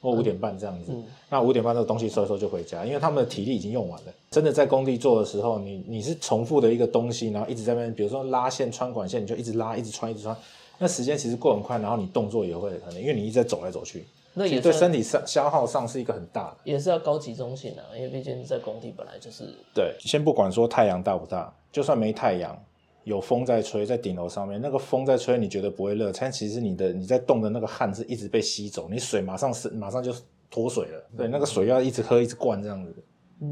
或五点半这样子。那五点半这个东西收一收就回家，因为他们的体力已经用完了。真的在工地做的时候，你你是重复的一个东西，然后一直在那边，比如说拉线、穿管线，你就一直拉、一直穿、一直穿。那时间其实过很快，然后你动作也会很，因为你一直在走来走去，那也对身体上消耗上是一个很大的。也是要高集中性啊，因为毕竟在工地本来就是对，先不管说太阳大不大，就算没太阳，有风在吹，在顶楼上面，那个风在吹，你觉得不会热，但其实你的你在动的那个汗是一直被吸走，你水马上是马上就脱水了，对，那个水要一直喝一直灌这样子。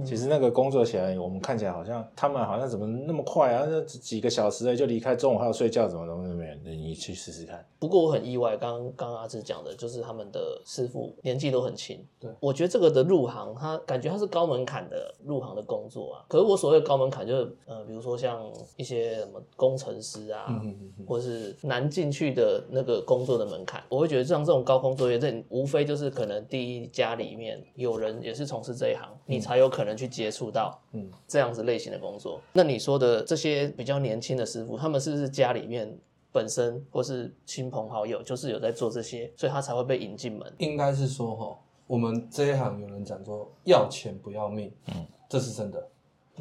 其实那个工作起来，我们看起来好像他们好像怎么那么快啊？那几几个小时就离开，中午还要睡觉，怎么怎么怎么样？你去试试看。不过我很意外，刚刚阿志讲的，就是他们的师傅年纪都很轻。对，我觉得这个的入行，他感觉他是高门槛的入行的工作啊。可是我所谓的高门槛，就是呃，比如说像一些什么工程师啊，或是难进去的那个工作的门槛，我会觉得像这种高空作业，这无非就是可能第一家里面有人也是从事这一行，你才有可能去接触到嗯这样子类型的工作。那你说的这些比较年轻的师傅，他们是不是家里面？本身或是亲朋好友，就是有在做这些，所以他才会被引进门。应该是说哈，我们这一行有人讲说要钱不要命，嗯，这是真的。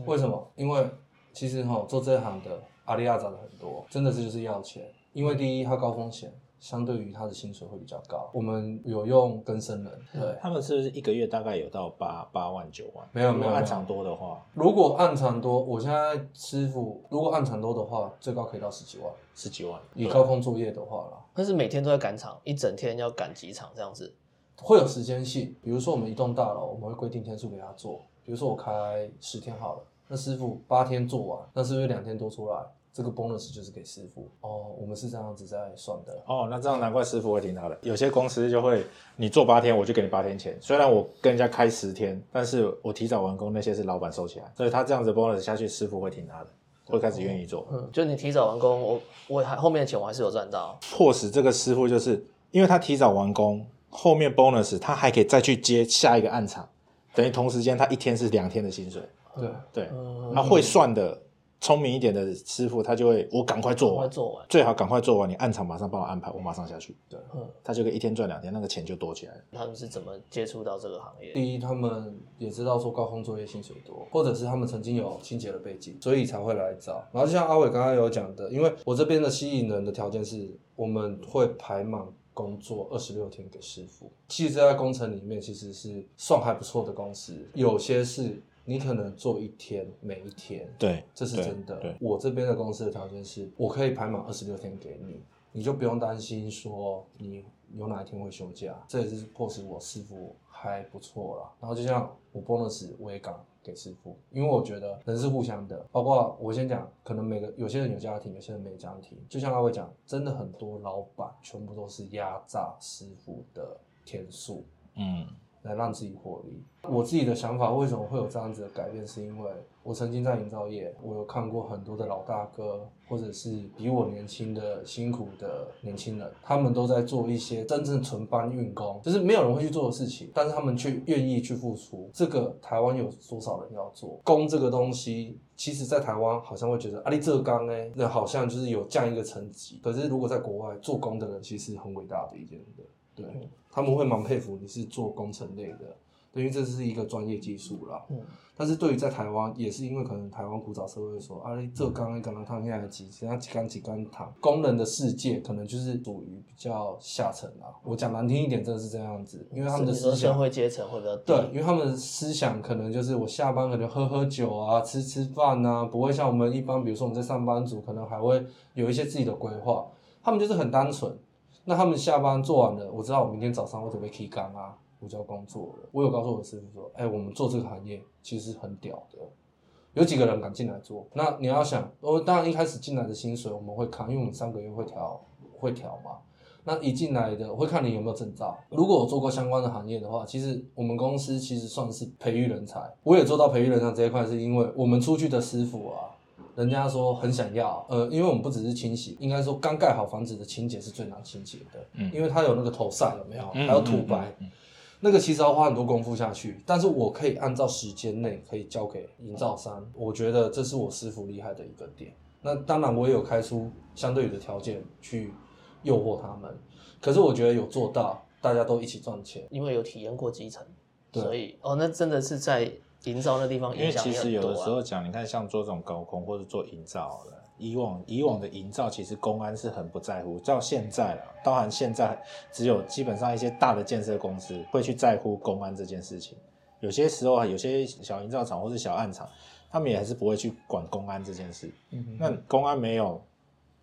为什么？因为其实哈做这一行的阿里亚找的很多，真的是就是要钱。因为第一，它高风险，相对于他的薪水会比较高。我们有用更生人，对，他们是不是一个月大概有到八八万九万？没有没有按场多的话，如果按场多，我现在师傅如果按场多的话，最高可以到十几万。十几万。以高空作业的话啦，但是每天都在赶场，一整天要赶几场这样子。会有时间性。比如说我们一栋大楼，我们会规定天数给他做。比如说我开十天好了，那师傅八天做完，那是不是两天多出来？这个 bonus 就是给师傅哦，我们是这样子在算的。哦，那这样难怪师傅会听他的。有些公司就会，你做八天，我就给你八天钱。虽然我跟人家开十天，但是我提早完工，那些是老板收起来，所以他这样子 bonus 下去，师傅会听他的，会开始愿意做。嗯，就你提早完工，我我还后面的钱我还是有赚到。迫使这个师傅就是因为他提早完工，后面 bonus 他还可以再去接下一个暗场，等于同时间他一天是两天的薪水。对，对，他会算的。聪明一点的师傅，他就会我赶快做完，做完。最好赶快做完，你暗场马上帮我安排，我马上下去。对，他就可以一天赚两天，那个钱就多起来了。他们是怎么接触到这个行业？第一，他们也知道说高空作业薪水多，或者是他们曾经有清洁的背景，所以才会来找。然后就像阿伟刚刚有讲的，因为我这边的吸引人的条件是，我们会排满工作二十六天给师傅。其实这在工程里面其实是算还不错的公司，有些是。你可能做一天，每一天，对，这是真的。对，我这边的公司的条件是，我可以排满二十六天给你，你就不用担心说你有哪一天会休假。这也是迫使我师傅还不错啦。然后就像我 bonus 我也敢给师傅，因为我觉得人是互相的。包括我先讲，可能每个有些人有家庭，有些人没家庭。就像阿伟讲，真的很多老板全部都是压榨师傅的天数。嗯。来让自己获利。我自己的想法为什么会有这样子的改变，是因为我曾经在营造业，我有看过很多的老大哥，或者是比我年轻的辛苦的年轻人，他们都在做一些真正纯搬运工，就是没有人会去做的事情，但是他们却愿意去付出。这个台湾有多少人要做工这个东西？其实，在台湾好像会觉得阿里浙刚哎，那好像就是有这样一个层级。可是如果在国外做工的人，其实很伟大的一件事。对，他们会蛮佩服你是做工程类的，因为这是一个专业技术啦。嗯，但是对于在台湾，也是因为可能台湾古早社会说，啊，这刚刚刚烫下来几，现在几缸几缸烫，工人的世界可能就是属于比较下层啦。我讲难听一点，真的是这样子，因为他们的思想，社会阶层会比较低。对，因为他们的思想可能就是我下班可能喝喝酒啊，吃吃饭啊，不会像我们一般，比如说我们在上班族，可能还会有一些自己的规划。他们就是很单纯。那他们下班做完了，我知道我明天早上我准备起岗啊，我就要工作了。我有告诉我的师傅说，哎，我们做这个行业其实很屌的，有几个人敢进来做？那你要想，我当然一开始进来的薪水我们会看，因为我们三个月会调会调嘛。那一进来的会看你有没有证照。如果我做过相关的行业的话，其实我们公司其实算是培育人才。我也做到培育人才这一块，是因为我们出去的师傅啊，人家说很想要。呃，因为我们不只是清洗，应该说刚盖好房子的清洁是最难清洁的，嗯，因为它有那个头晒有没有，还有土白，那个其实要花很多功夫下去。但是我可以按照时间内可以交给营造商，我觉得这是我师傅厉害的一个点。那当然我也有开出相对的条件去。诱惑他们，可是我觉得有做到，大家都一起赚钱，因为有体验过基层，所以哦，那真的是在营造那地方因为其实有的时候讲，你看像做这种高空或者做营造的，以往以往的营造其实公安是很不在乎，到现在了，当然现在只有基本上一些大的建设公司会去在乎公安这件事情，有些时候啊，有些小营造厂或是小暗厂，他们也还是不会去管公安这件事。嗯，那公安没有，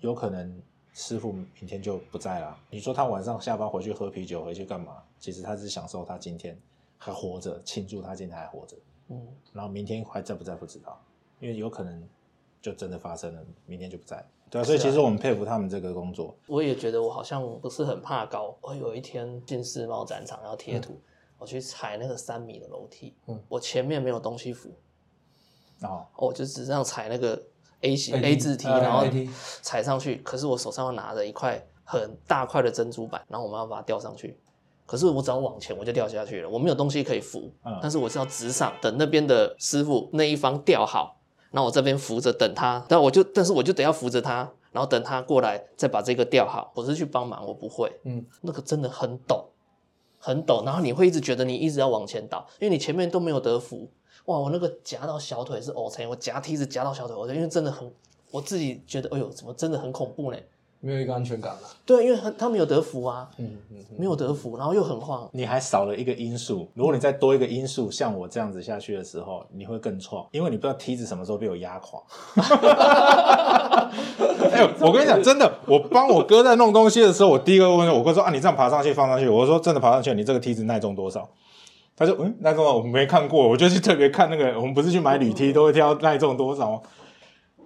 有可能。师傅明天就不在了。你说他晚上下班回去喝啤酒，回去干嘛？其实他是享受他今天还活着，庆祝他今天还活着。嗯，然后明天还在不在不知道，因为有可能就真的发生了，明天就不在。对啊，所以其实我们佩服他们这个工作。我也觉得我好像不是很怕高。我有一天进世贸展场要贴图，我去踩那个三米的楼梯，嗯，我前面没有东西扶，哦，我就只这样踩那个。A 型 A 字梯，然后踩上去，可是我手上要拿着一块很大块的珍珠板，然后我们要把它吊上去，可是我只要往前我就掉下去了，我没有东西可以扶，但是我是要直上，等那边的师傅那一方吊好，那我这边扶着等他，但我就但是我就得要扶着他，然后等他过来再把这个吊好，我是去帮忙，我不会，嗯，那个真的很陡，很陡，然后你会一直觉得你一直要往前倒，因为你前面都没有得扶。哇，我那个夹到小腿是 O 层，我夹梯子夹到小腿，我因为真的很，我自己觉得，哎呦，怎么真的很恐怖呢？没有一个安全感了。对，因为他他没有得福啊，嗯嗯，没有得福，然后又很晃。你还少了一个因素，如果你再多一个因素，像我这样子下去的时候，你会更创，因为你不知道梯子什么时候被我压垮。哎，我跟你讲，真的，我帮我哥在弄东西的时候，我第一个问我哥说啊，你这样爬上去放上去，我说真的爬上去，你这个梯子耐重多少？他说：“嗯，耐重我没看过，我就去特别看那个。我们不是去买铝梯，都会挑耐重多少。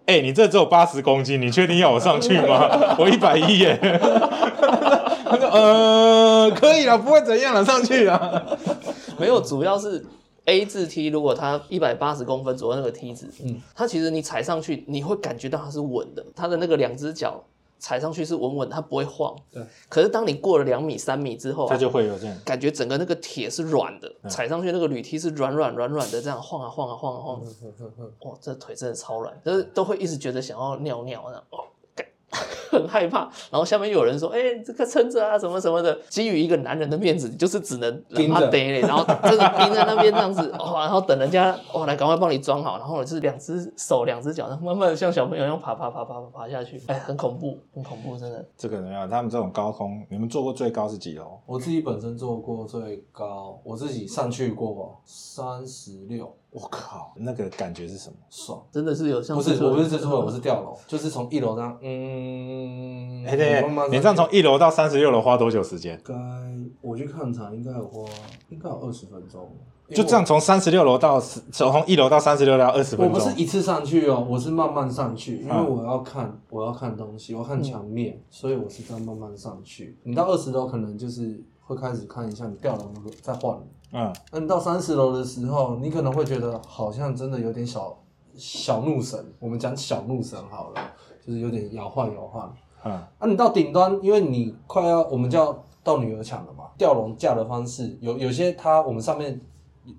哎，你这只有八十公斤，你确定要我上去吗？我一百一耶。他说：呃，可以了，不会怎样了，上去啊。没有，主要是 A 字梯，如果它一百八十公分左右那个梯子，嗯，它其实你踩上去，你会感觉到它是稳的，它的那个两只脚。”踩上去是稳稳，它不会晃。对。可是当你过了两米、三米之后，它就会有这样感觉，整个那个铁是软的，踩上去那个铝梯是软软软软的，这样晃啊晃啊晃啊晃。哇，这腿真的超软，就是都会一直觉得想要尿尿那样。哦。很害怕，然后下面又有人说：“哎，这个撑着啊，什么什么的。”基于一个男人的面子，就是只能盯着，然后真的盯在那边这样子，哦，然后等人家哦来赶快帮你装好，然后就是两只手、两只脚，然后慢慢的像小朋友一样爬爬爬爬爬爬下去，哎，很恐怖，很恐怖，真的。这个怎么样？他们这种高空，你们做过最高是几楼？我自己本身做过最高，我自己上去过三十六。我靠，那个感觉是什么？爽，真的是有像不是我不是蜘蛛人，我是吊楼，就是从一楼这样，嗯，哎对，你这样从一楼到三十六楼花多久时间？该我去看场应该有花，应该有二十分钟。就这样从三十六楼到从一楼到三十六楼二十分钟。我不是一次上去哦，我是慢慢上去，因为我要看我要看东西，我看墙面，所以我是这样慢慢上去。你到二十楼可能就是会开始看一下你吊楼在换。嗯，那你到三十楼的时候，你可能会觉得好像真的有点小小怒神。我们讲小怒神好了，就是有点摇晃摇晃。嗯，那你到顶端，因为你快要我们叫到女儿墙了嘛，吊笼架的方式有有些它我们上面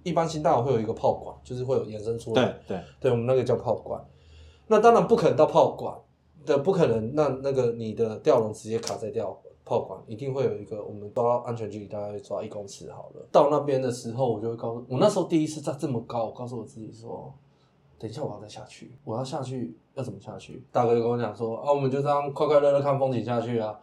一般新大楼会有一个炮管，就是会有延伸出来。对对对，我们那个叫炮管。那当然不可能到炮管的，不可能让那个你的吊笼直接卡在吊。炮管一定会有一个，我们抓安全距离大概抓一公尺好了。到那边的时候，我就会告诉我那时候第一次在这么高，我告诉我自己说，等一下我要再下去，我要下去要怎么下去？大哥就跟我讲说，啊，我们就这样快快乐乐看风景下去啊。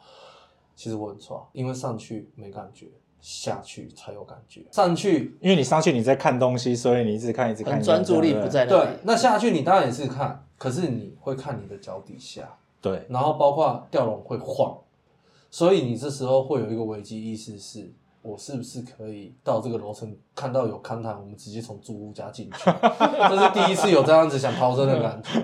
其实我很爽，因为上去没感觉，下去才有感觉。上去，因为你上去你在看东西，所以你一直看一直看，专注力不在那。对，那下去你当然也是看，可是你会看你的脚底下，对，然后包括吊笼会晃。所以你这时候会有一个危机意识，是我是不是可以到这个楼层看到有勘探，我们直接从租屋家进去？这是第一次有这样子想逃生的感觉。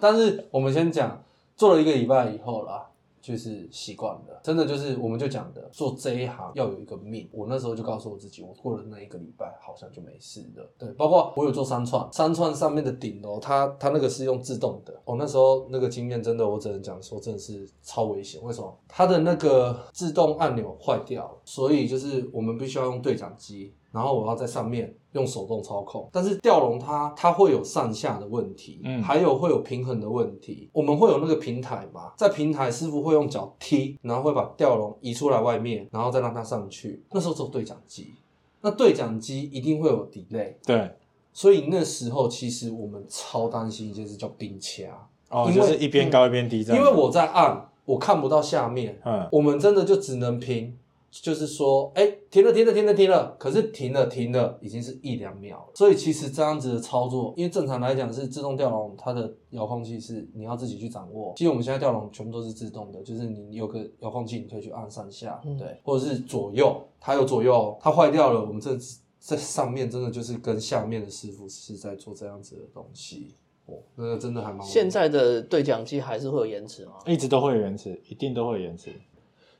但是我们先讲，做了一个礼拜以后啦，就是习惯了，真的就是我们就讲的，做这一行要有一个命。我那时候就告诉我自己，我过了那一个礼拜好像就没事了。对，包括我有做三串，三串上面的顶楼，它它那个是用自动的。我、那时候那个经验真的，我只能讲说真的是超危险。为什么？它的那个自动按钮坏掉了，所以就是我们必须要用对讲机。然后我要在上面用手动操控，但是吊笼它它会有上下的问题，嗯还有会有平衡的问题。我们会有那个平台嘛，在平台师傅会用脚踢，然后会把吊笼移出来外面，然后再让它上去。那时候只有对讲机，那对讲机一定会有 delay，对，所以那时候其实我们超担心一件事叫冰掐，哦，就是一边高一边低这样。因为我在按，我看不到下面，嗯，我们真的就只能拼，就是说，哎、停了，停了，停了，停了。可是停了，停了，已经是一两秒了。所以其实这样子的操作，因为正常来讲是自动吊笼，它的遥控器是你要自己去掌握。其实我们现在吊笼全部都是自动的，就是你有个遥控器，你可以去按上下，嗯对，或者是左右，它有左右哦，它坏掉了，我们这在上面真的就是跟下面的师傅是在做这样子的东西。哦，那个真的还蛮现在的对讲机还是会有延迟吗？一直都会有延迟，一定都会有延迟。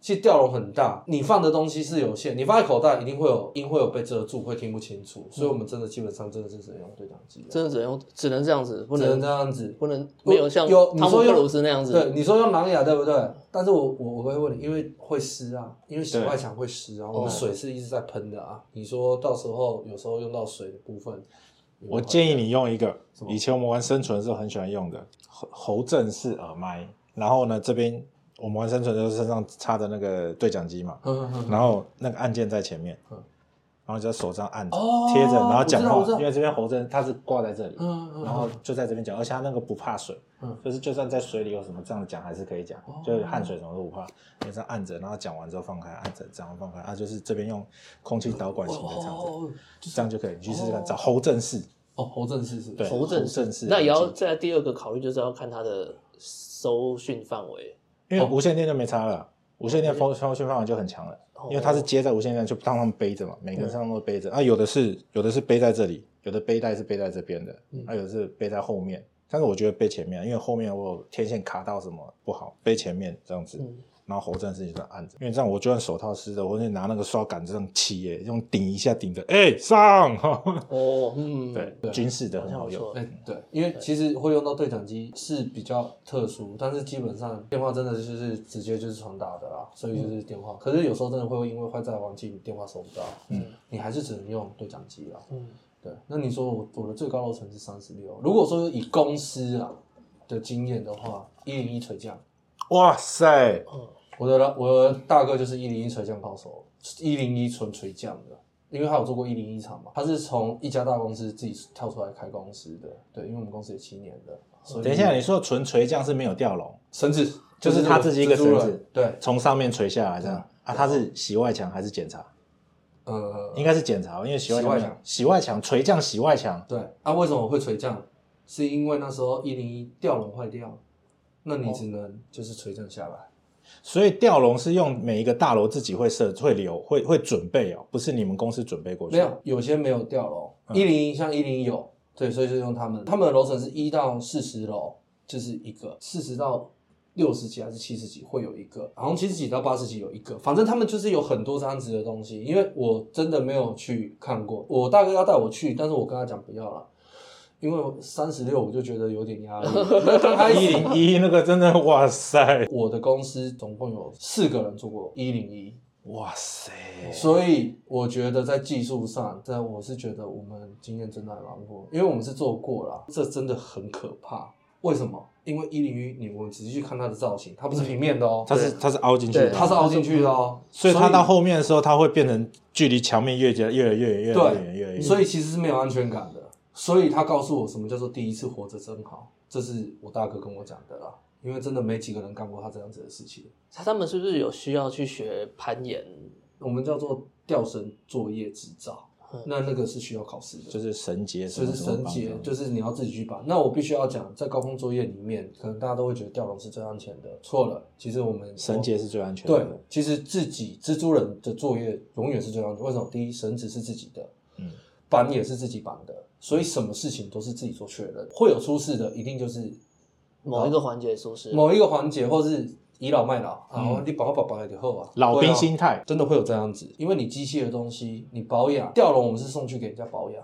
其实吊笼很大，你放的东西是有限，你放在口袋一定会有音会有被遮住，会听不清楚，所以我们真的基本上真的是只能用对讲机了，真的只能用，只能这样子，不只能能这样子。不能没有像有你说用汤姆克鲁斯那样子。对，你说用狼牙对不对？但是我我我会问你，因为会湿啊，因为洗对外墙会湿啊，我们水是一直在喷的啊。你说到时候有时候用到水的部分，我建议你用一个什，么以前我们玩生存的时候很喜欢用的侯侯正式耳麦，然后呢这边我们玩生存的时候身上插的那个对讲机嘛，然后那个按键在前面。嗯，然后就在手上按着哦贴着，然后讲话因为这边侯正它是挂在这里，然后就在这边讲，而且它那个不怕水，嗯。就是就算在水里有什么这样讲还是可以讲，哦。就是汗水什么都不怕，就这样按着，然后讲完之后放开，按着这样放开，啊，就是这边用空气导管型的这样子，哦这样就可以，你去试试看，找侯正式，哦，侯正式是，对，侯正正式，那也要在第二个考虑，就是要看它的收讯范围。因为无线电就没差了，无线电风通讯方法就很强了，因为它是接在无线电，就让他们背着嘛，每个人身上都背着。啊，有的是有的是背在这里，有的背带是背在这边的，啊，有的是背在后面。但是我觉得背前面，因为后面我有天线卡到什么不好，背前面这样子。嗯然后喉正是就这样按着，因为这样我就算手套湿的，我就拿那个刷杆这样起耶，用顶一下顶着，哎、上，哦，嗯，对，军事的很好用。哎、对，因为其实会用到对讲机是比较特殊，但是基本上电话真的就是直接就是传达的啦，所以就是电话。可是有时候真的会因为坏在环境，电话收不到，嗯，你还是只能用对讲机啦。嗯，对。那你说我我的最高楼层是三十六，如果说以公司啊的经验的话，一零一垂降，哇塞，我的老我的大哥就是一零一垂降高手，一零一纯垂降的。因为他有做过一零一厂嘛，他是从一家大公司自己跳出来开公司的，对，因为我们公司有七年的，所以等一下，你说纯垂降是没有吊笼，绳子就是他自己一个绳子，对，从上面垂下来这样啊？他是洗外墙还是检查？呃，应该是检查，因为洗外墙洗外墙洗外墙垂降洗外墙，对，啊，为什么会垂降？是因为那时候一零一吊笼坏掉，那你只能就是垂降下来。所以吊笼是用每一个大楼自己会设会留会会准备哦，不是你们公司准备过去。没有，有些没有吊笼，一零一像一零一有，对，所以就用他们，他们的楼层是一到四十楼，就是一个四十到六十几还是七十几会有一个，好像七十几到八十几有一个，反正他们就是有很多这样子的东西，因为我真的没有去看过，我大哥要带我去，但是我跟他讲不要了。因为三十六我就觉得有点压力，那刚开始一零一那个真的哇塞 我的公司总共有四个人做过一零一，哇塞，所以我觉得在技术上，在我是觉得我们经验真的还蛮多，因为我们是做过了，这真的很可怕。为什么？因为一零一，你我们仔细去看它的造型，它不是平面的哦，它是它是凹进去的，它是凹进去的哦，所以它到后面的时候，它会变成距离墙面越接越来越远越来越远越来越，远。所以其实是没有安全感的。所以他告诉我什么叫做第一次活着真好，这是我大哥跟我讲的啦。因为真的没几个人干过他这样子的事情。他他们是不是有需要去学攀岩？我们叫做吊绳作业执照。那那个是需要考试的。就是绳结就是绳结，就是你要自己去绑。那我必须要讲，在高空作业里面，可能大家都会觉得吊笼是最安全的，错了。其实我们绳结是最安全的。对，其实自己蜘蛛人的作业永远是最安全。为什么？第一，绳子是自己的，嗯，绑也是自己绑的，所以什么事情都是自己做确认。会有出事的，一定就是某一个环节出事，某一个环节，或是倚老卖老啊，嗯你绑我绑绑就好啊，老兵心态，真的会有这样子，因为你机器的东西，你保养吊笼，我们是送去给人家保养，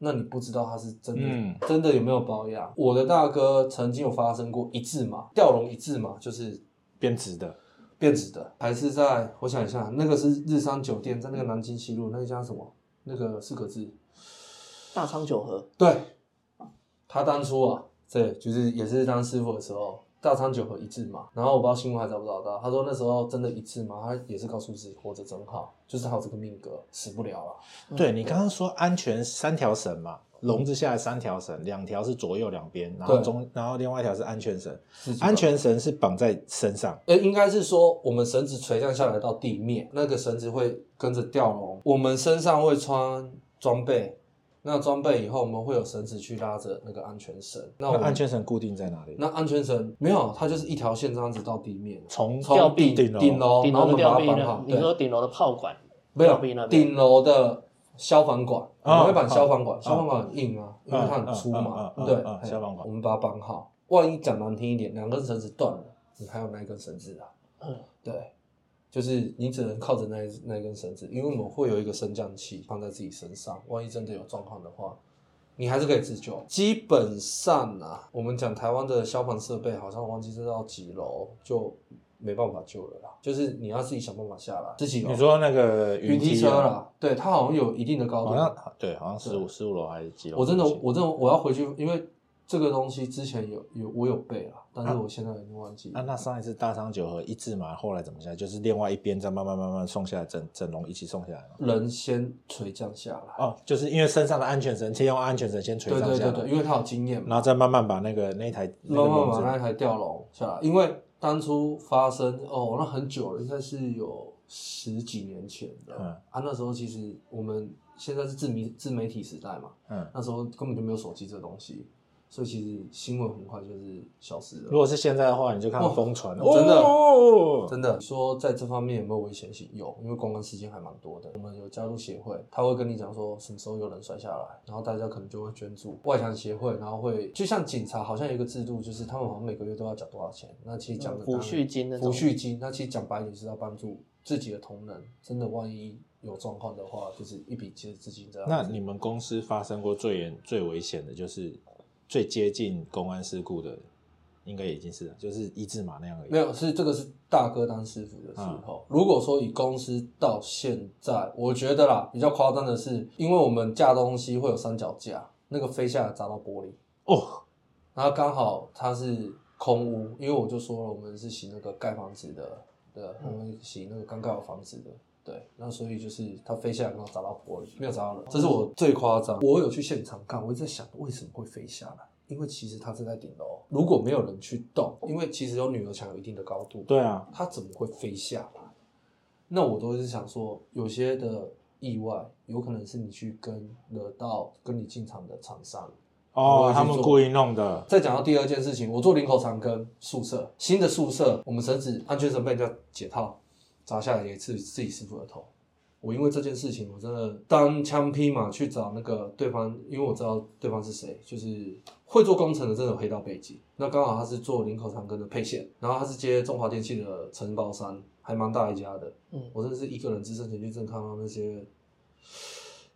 那你不知道它是真的、嗯真的有没有保养。我的大哥曾经有发生过一字马，吊笼一字马就是变直的。变质的，还是在我想一下，那个是日商酒店，在那个南京西路那个叫什么？那个四个字，大仓九和，对，他当初啊，对，就是也是当师傅的时候，大仓九和一致嘛。然后我不知道新闻还找不找到，他说那时候真的一致嘛，他也是告诉自己活着真好，就是他有这个命格，死不了了。对你刚刚说安全三条绳嘛，笼子下来三条绳，两条是左右两边，然后中，然后另外一条是安全绳。安全绳是绑在身上，呃，应该是说我们绳子垂降下来到地面，那个绳子会跟着吊笼，我们身上会穿装备。那装备以后，我们会有绳子去拉着那个安全绳。那我们那安全绳固定在哪里？那安全绳没有，它就是一条线这样子到地面，从从吊臂顶顶楼顶楼，顶然后我们把它绑好。，你对说顶楼的炮管，没有吊臂那边顶楼的消防管，我会绑消防管，哦消防管很硬啊，因为它很粗嘛，对消防管我们把它绑好。万一讲难听一点，两根绳子断了，你还有那一根绳子啊？嗯，对，就是你只能靠着那那根绳子，因为我们会有一个升降器放在自己身上，万一真的有状况的话，你还是可以自救。基本上啊，我们讲台湾的消防设备，好像忘记是到几楼就没办法救了啦，就是你要自己想办法下来，自己你说那个云梯车啦，对，它好像有一定的高度。好像对，好像十五十五楼还是几楼？我真的我真的我要回去，因为这个东西之前有有我有背啊，但是我现在已经忘记啊，那上一次大仓九和一字马后来怎么下来？就是另外一边再慢慢慢慢送下来，整整容一起送下来嘛。人先垂降下来。哦，就是因为身上的安全绳先用安全绳先垂降下来，对对对，因为他有经验嘛，然后再慢慢把那个那一台那个慢慢把那台吊笼下来。因为当初发生哦，那很久了，应该是有十几年前的、嗯啊。那时候其实我们现在是自媒自媒体时代嘛，嗯，那时候根本就没有手机这个东西，所以其实新闻很快就是消失了如。果是现在的话，你就看到疯传，了真的哦真的说在这方面有没有危险性？有，因为公安事件还蛮多的。我们有加入协会，他会跟你讲说什么时候有人摔下来，然后大家可能就会捐助外墙协会，然后会就像警察好像有一个制度，就是他们好像每个月都要缴多少钱。那其实讲的抚恤金那种抚恤金，那其实讲白一点是要帮助自己的同仁，真的万一有状况的话，就是一笔接资金这样。那你们公司发生过最严、最危险的，就是最接近公安事故的，应该已经是就是一字马那样而已。没有，是这个是大哥当师傅的时候。如果说以公司到现在，我觉得啦，比较夸张的是，因为我们架东西会有三脚架，那个飞下来砸到玻璃，哦，然后刚好它是空屋，因为我就说了，我们是洗那个盖房子的，对，我们洗那个刚盖好房子的。对，那所以就是它飞下来刚好砸到玻璃，没有砸到人，这是我最夸张。我有去现场看，我一直在想为什么会飞下来，因为其实它是在顶楼，如果没有人去动，因为其实有女儿墙有一定的高度，对啊，它怎么会飞下来？那我都是想说，有些的意外有可能是你去跟惹到跟你进场的厂商。哦他们故意弄的，再讲到第二件事情，我做林口长庚宿舍，新的宿舍，我们绳子安全绳被人家解套，砸下来也是自己师傅的头。我因为这件事情，我真的单枪匹马去找那个对方，因为我知道对方是谁，就是会做工程的，真的有黑道背景。那刚好他是做林口长庚的配线，然后他是接中华电器的承包商，还蛮大一家的。嗯我真的是一个人只身前去，真的看到那些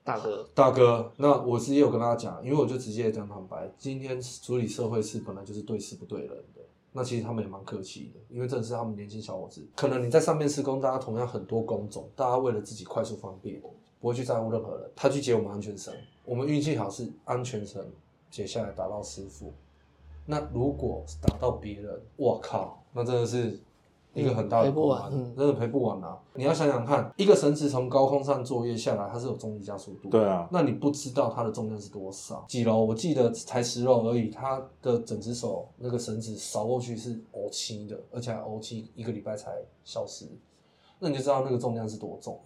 大哥，大哥，那我是也有跟他讲，因为我就直接讲坦白，今天处理社会事本来就是对事不对人的。那其实他们也蛮客气的，因为真的是他们年轻小伙子，可能你在上面施工，大家同样很多工种，大家为了自己快速方便，不会去在乎任何人。他去解我们安全绳，我们运气好是安全绳解下来打到师傅。那如果打到别人，我靠，那真的是一个很大的赔不，完嗯真的赔不完啊！你要想想看，一个绳子从高空上作业下来，它是有重力加速度，对啊，那你不知道它的重量是多少？几楼？我记得才十楼而已，它的整只手那个绳子扫过去是 O 七的，而且还 O 七一个礼拜才消失，那你就知道那个重量是多重。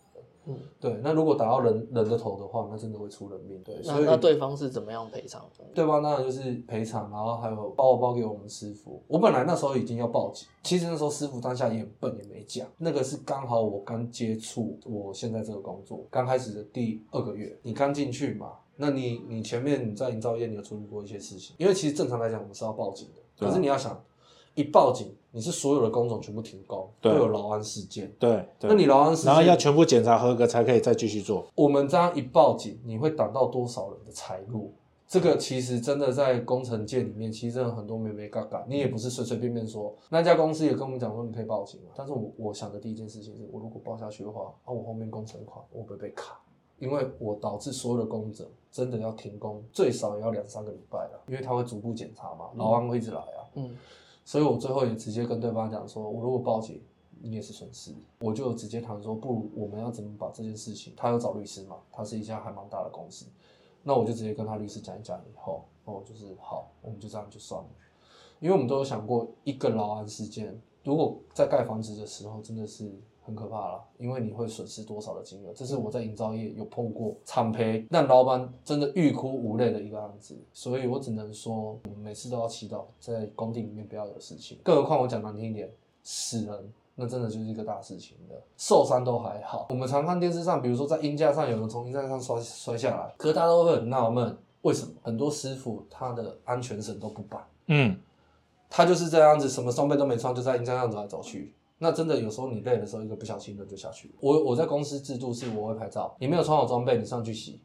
嗯，对，那如果打到人人的头的话，那真的会出人命。对，所以那那对方是怎么样赔偿？对方当然就是赔偿，然后还有包包给我们师傅。我本来那时候已经要报警，其实那时候师傅当下也很笨，也没讲。那个是刚好我刚接触我现在这个工作，刚开始的第二个月，你刚进去嘛，那你你前面你在营造业你有处理过一些事情，因为其实正常来讲我们是要报警的，可是你要想，一报警你是所有的工种全部停工，会对有劳安事件。对对，那你劳安事件，然后要全部检查合格才可以再继续做。我们这样一报警，你会挡到多少人的财路？这个其实真的在工程界里面，其实真的很多没没嘎嘎，你也不是随随便便说。那家公司也跟我们讲说你可以报警啊，但是我我想的第一件事情是我如果报下去的话，啊我后面工程款我会不会被卡？因为我导致所有的工程真的要停工，最少也要两三个礼拜了，因为他会逐步检查嘛，劳安会一直来啊。嗯，所以我最后也直接跟对方讲说，我如果报警，你也是损失。我就直接谈说，不如我们要怎么把这件事情，他有找律师嘛，他是一家还蛮大的公司，那我就直接跟他律师讲一讲以后，哦，就是好，我们就这样就算了，因为我们都有想过一个劳安事件，如果在盖房子的时候真的是。很可怕了，因为你会损失多少的金额，这是我在营造业有碰过惨赔，让老板真的欲哭无泪的一个案子，所以我只能说，我们每次都要祈祷在工地里面不要有事情，更何况我讲难听一点，死人那真的就是一个大事情的，受伤都还好。我们常看电视上，比如说在鹰架上有人从鹰架上摔摔下来，可大家都会很纳闷，为什么很多师傅他的安全绳都不绑，嗯，他就是这样子，什么装备都没穿，就在鹰架上走来走去。那真的有时候你累的时候，一个不小心人就下去。我我在公司制度是我会拍照，你没有穿好装备，你上去洗，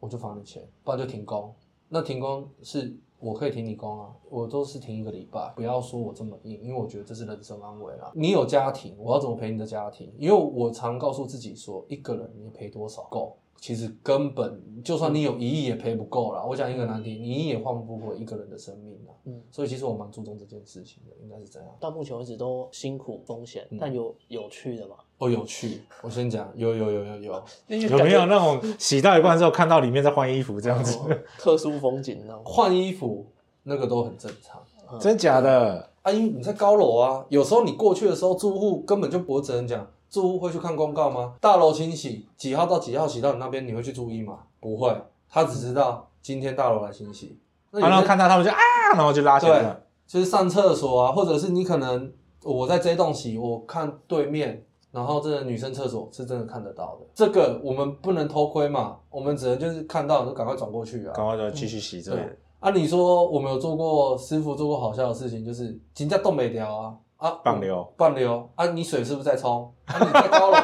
我就罚你钱，不然就停工。那停工是我可以停你工啊，我都是停一个礼拜，不要说我这么硬，因为我觉得这是人生安危啦。你有家庭，我要怎么陪你的家庭？因为我常告诉自己说，一个人你赔多少够？其实根本就算你有一亿也赔不够啦。我讲一个难题，你一亿也换不回一个人的生命啦。嗯所以其实我蛮注重这件事情的，应该是这样。到目前为止都辛苦风险，但有有趣的嘛？哦，有趣，我先讲，有有有有有，有 没有那种洗到一半之后看到里面在换衣服这样子？哦特殊风景那种？换衣服那个都很正常。真假的？啊，因为你在高楼啊，有时候你过去的时候，住户根本就不会只能讲，住户会去看公告吗？大楼清洗几号到几号洗到你那边，你会去注意吗？不会，他只知道今天大楼来清洗。那然后有看到他们就啊，然后就拉起来了。就是上厕所啊，或者是你可能我在这一栋洗，我看对面，然后这个女生厕所是真的看得到的。这个我们不能偷窥嘛，我们只能就是看到就赶快转过去啊。赶快就继续洗之类的对。啊，你说我们有做过师傅做过好笑的事情，就是金价冻没掉啊啊，半流半流啊，你水是不是在冲？啊，你在高楼，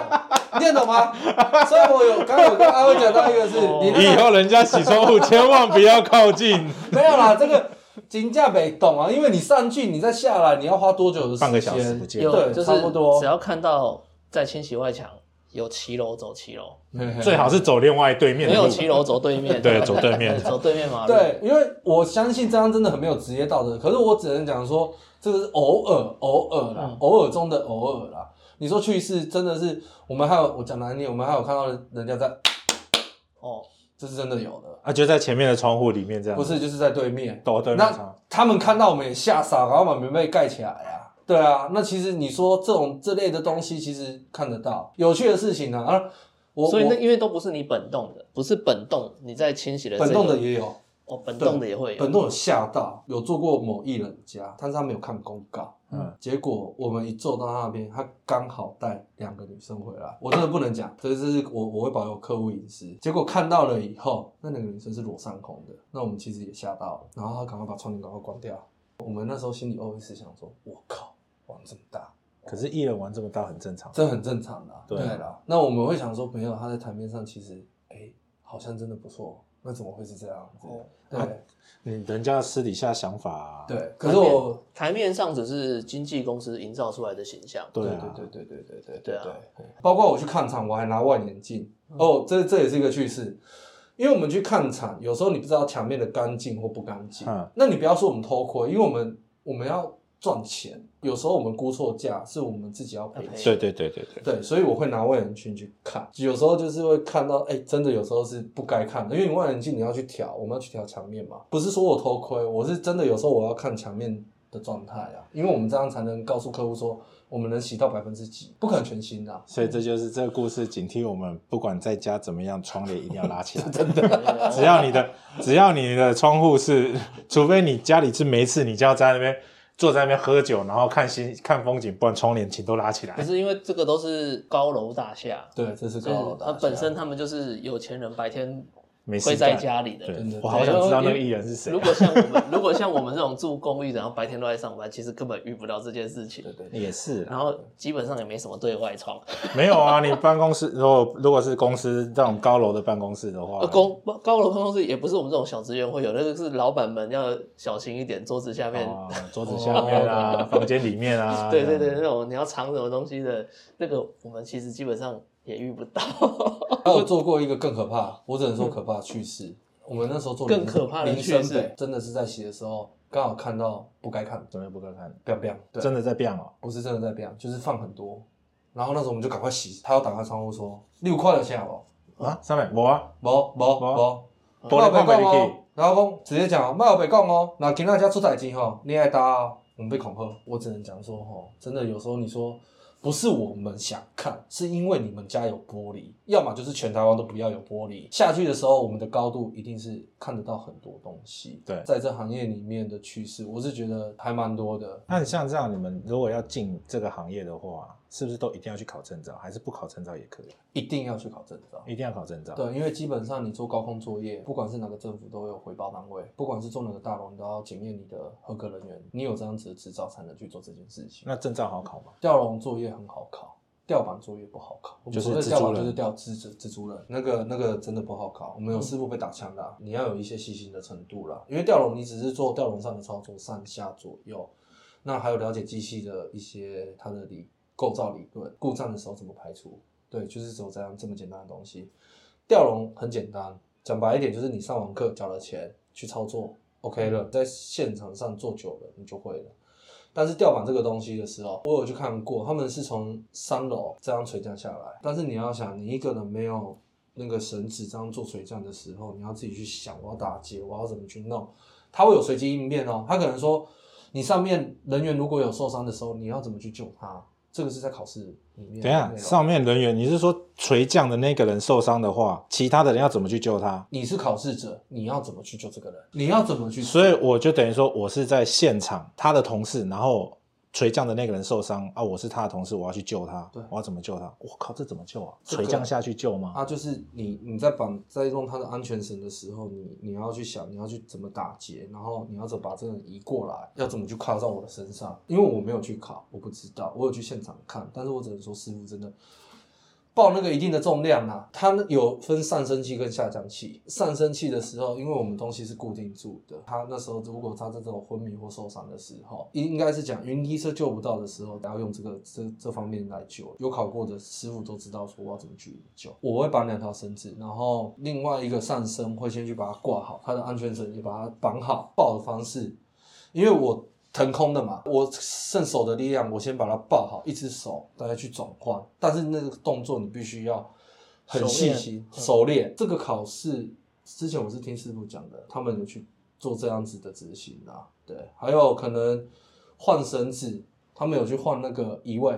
你听得懂吗？所以我有刚刚有跟阿威讲到一个是，哦你以后人家洗窗户千万不要靠近，没有啦，这个金价没懂啊，因为你上去你再下来，你要花多久的时间？半个小时不见。对就是差不多只要看到在清洗外墙有骑楼走骑楼，最好是走另外对面没。有骑楼走对面，对走对面 走对面马路。对，因为我相信这样真的很没有职业道德。可是我只能讲说，这个是偶尔，偶尔啦，嗯偶尔中的偶尔啦。你说去世真的是，我们还有我讲难听，我们还有看到人家在，哦，这是真的有的，啊，就在前面的窗户里面这样。不是就是在对面。抖对面那窗。他们看到我们也吓傻，然后把棉被盖起来啊。对啊，那其实你说这种这类的东西，其实看得到有趣的事情呢啊。啊我所以那因为都不是你本动的，不是本动你在清洗的这本个动的也有，哦，本动的也会有本动有吓到，有做过某艺人家，但是他没有看公告。嗯，结果我们一坐到他那边，他刚好带两个女生回来，我真的不能讲，这这是我我会保有客户隐私。结果看到了以后，那两个女生是裸上空的，那我们其实也吓到了，然后他赶快把窗帘赶快关掉。我们那时候心里 always 想说，我靠，玩这么大，可是艺人玩这么大很正常。这很正常的、对啦。那我们会想说，朋友他在台面上其实，哎、好像真的不错，那怎么会是这样子？哦对、啊嗯，人家私底下想法啊。对，可是我台面上只是经纪公司营造出来的形象。对啊，对对对对对对对啊对，包括我去看场，我还拿望远镜。哦，这这也是一个趣事，因为我们去看场，有时候你不知道墙面的干净或不干净。嗯那你不要说我们偷窥，因为我们我们要赚钱，有时候我们估错价是我们自己要赔。对对对对对。对，所以我会拿望远镜去看，有时候就是会看到，哎、真的有时候是不该看的，因为你望远镜你要去调，我们要去调墙面嘛，不是说我偷窥，我是真的有时候我要看墙面的状态啊，因为我们这样才能告诉客户说我们能洗到百分之几，不可能全新的、啊。所以这就是这个故事警惕我们，不管在家怎么样，窗帘一定要拉起来。真的，只要你的只要你的窗户是，除非你家里是没事，你就要在那边坐在那边喝酒，然后看星看风景，不然窗帘请都拉起来可。是因为这个都是高楼大厦，对，这是高楼大厦他本身他们就是有钱人，白天会在家里的我好想知道那个艺人是谁如。果像我们，如果像我们这种住公寓，然后白天都在上班，其实根本遇不到这件事情。对对也是，然后基本上也没什么对外窗，没有啊，你办公室如果如果是公司这种高楼的办公室的话呃，，公高楼办公室也不是我们这种小职员会有，那个是老板们要小心一点，桌子下面，哦桌子下面啊，房间里面啊，对对对，那种你要藏什么东西的，那个我们其实基本上也遇不到。还有做过一个更可怕，我只能说可怕的趣事。我们那时候做更可怕的林趣事森北，真的是在洗的时候，刚好看到不该看，怎么也不该看 biang，对，真的在变哦。不是真的在 biang，就是放很多。然后那时候我们就赶快洗，他要打开窗户说六块的下不？啊，上面无啊，无无无，玻璃看不进去。然后讲直接讲哦，莫有白讲哦，那今仔家出代志吼，你爱打哦，我们被恐吓。我只能讲说吼，真的有时候你说不是我们想看，是因为你们家有玻璃，要么就是全台湾都不要有玻璃。下去的时候，我们的高度一定是看得到很多东西。对在这行业里面的趋势，我是觉得还蛮多的。那你像这样，你们如果要进这个行业的话，是不是都一定要去考证照，还是不考证照也可以？一定要去考证照。一定要考证照。对，因为基本上你做高空作业，不管是哪个政府都有回报单位，不管是做哪个大楼，你都要检验你的合格人员，你有这样子的执照才能去做这件事情。那证照好考吗？吊笼作业很好考，吊板作业不好考。我们就是所谓的吊板就是吊蜘蛛蜘蛛人，那个那个真的不好考。我们有师傅被打枪的啊、你要有一些细心的程度啦。因为吊笼你只是做吊笼上的操作，上下左右，那还有了解机器的一些它的理构造理论，故障的时候怎么排除。对，就是只有这样这么简单的东西。吊笼很简单，讲白一点就是你上完课交了钱去操作，OK 了，在现场上做久了你就会了。但是吊板这个东西的时候，我有去看过，他们是从三楼这样垂降下来。但是你要想，你一个人没有那个绳子这样做垂降的时候，你要自己去想，我要打结，我要怎么去弄，它会有随机应变哦。他可能说，你上面人员如果有受伤的时候，你要怎么去救他？这个是在考试里面等下，上面人员，你是说垂降的那个人受伤的话，其他的人要怎么去救他？你是考试者，你要怎么去救这个人？你要怎么去？所以我就等于说，我是在现场，他的同事，然后垂降的那个人受伤啊，我是他的同事，我要去救他，对我要怎么救他？我靠，这怎么救啊？这个垂降下去救吗？啊，就是你你在绑在用他的安全绳的时候，你你要去想你要去怎么打结，然后你要怎么把这个人移过来，要怎么去靠到我的身上。因为我没有去考，我不知道，我有去现场看，但是我只能说师傅真的报那个一定的重量啊，它有分上升器跟下降器。上升器的时候，因为我们东西是固定住的，它那时候如果它在这种昏迷或受伤的时候，应该是讲云梯车救不到的时候，要用这个这这方面来救。有考过的师傅都知道说我要怎么去救。我会绑两条绳子，然后另外一个上升会先去把它挂好，它的安全绳也把它绑好，抱的方式，因为我。腾空的嘛，我剩手的力量，我先把它抱好，一只手大家去转换，但是那个动作你必须要很细心、熟练。这个考试之前我是听师傅讲的，他们有去做这样子的执行啊。对，还有可能换绳子，他们有去换那个移位，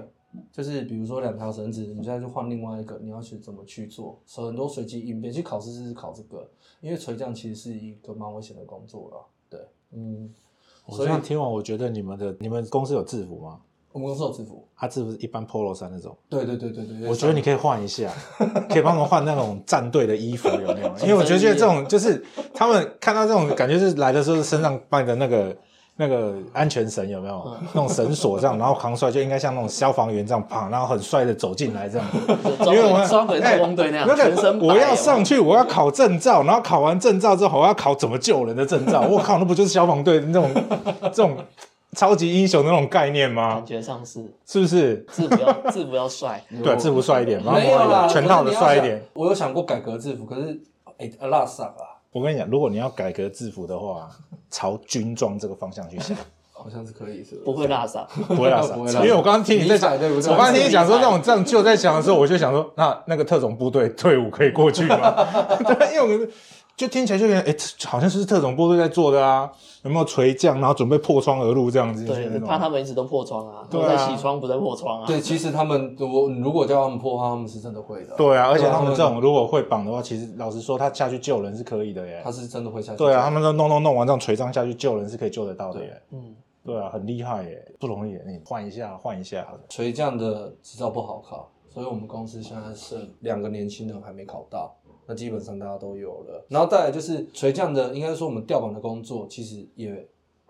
就是比如说两条绳子，你现在就换另外一个，你要去怎么去做？所以很多随机应变，去考试是考这个，因为垂降其实是一个蛮危险的工作了。对，嗯，我这样听完，我觉得你们的你们公司有制服吗？我们公司有制服。他制服是一般 polo 衫那种，对对对对对，我觉得你可以换一下，可以帮我们换那种战队的衣服，有没有？因为我觉得这种就是他们看到这种感觉是来的时候身上扮的那个那个安全绳有没有？嗯那种绳索这样，然后扛出来就应该像那种消防员这样绑，然后很帅的走进来这样。装因为我们双腿特工队那样，那全身我要上去，我要考证照，然后考完证照之后，我要考怎么救人的证照。我靠，那不就是消防队那种这种超级英雄的那种概念吗感？觉上是是不是？制服要制服要帅，对，制服帅一点，然后没有啦，全套的帅一点。。我有想过改革制服，可是哎，阿拉萨啊，我跟你讲，如果你要改革制服的话，朝军装这个方向去想，好像是可以，是不会拉撒。不会拉撒。不会拉撒因为我刚刚听你在讲，对不对我刚刚听你讲说那种这样就在想的时候，我就想说，那那个特种部队队伍可以过去吗？对，因为我们就听起来就有点哎、好像是特种部队在做的啊，有没有垂降，然后准备破窗而入这样子？对，怕他们一直都破窗啊，都对啊在洗窗，不在破窗啊。对，其实他们我如果叫他们破的话，他们是真的会的。对啊，而且他们这种如果会绑的话，其实老实说，他下去救人是可以的耶他。是真的会下去。对啊，他们都弄弄弄完这样垂杖下去救人是可以救得到的耶。嗯，对啊，很厉害耶，不容易耶。你换一下，换一下。垂降的执照不好考，所以我们公司现在是两个年轻人还没考到，那基本上大家都有了。然后再来就是垂降的，应该说我们吊板的工作其实也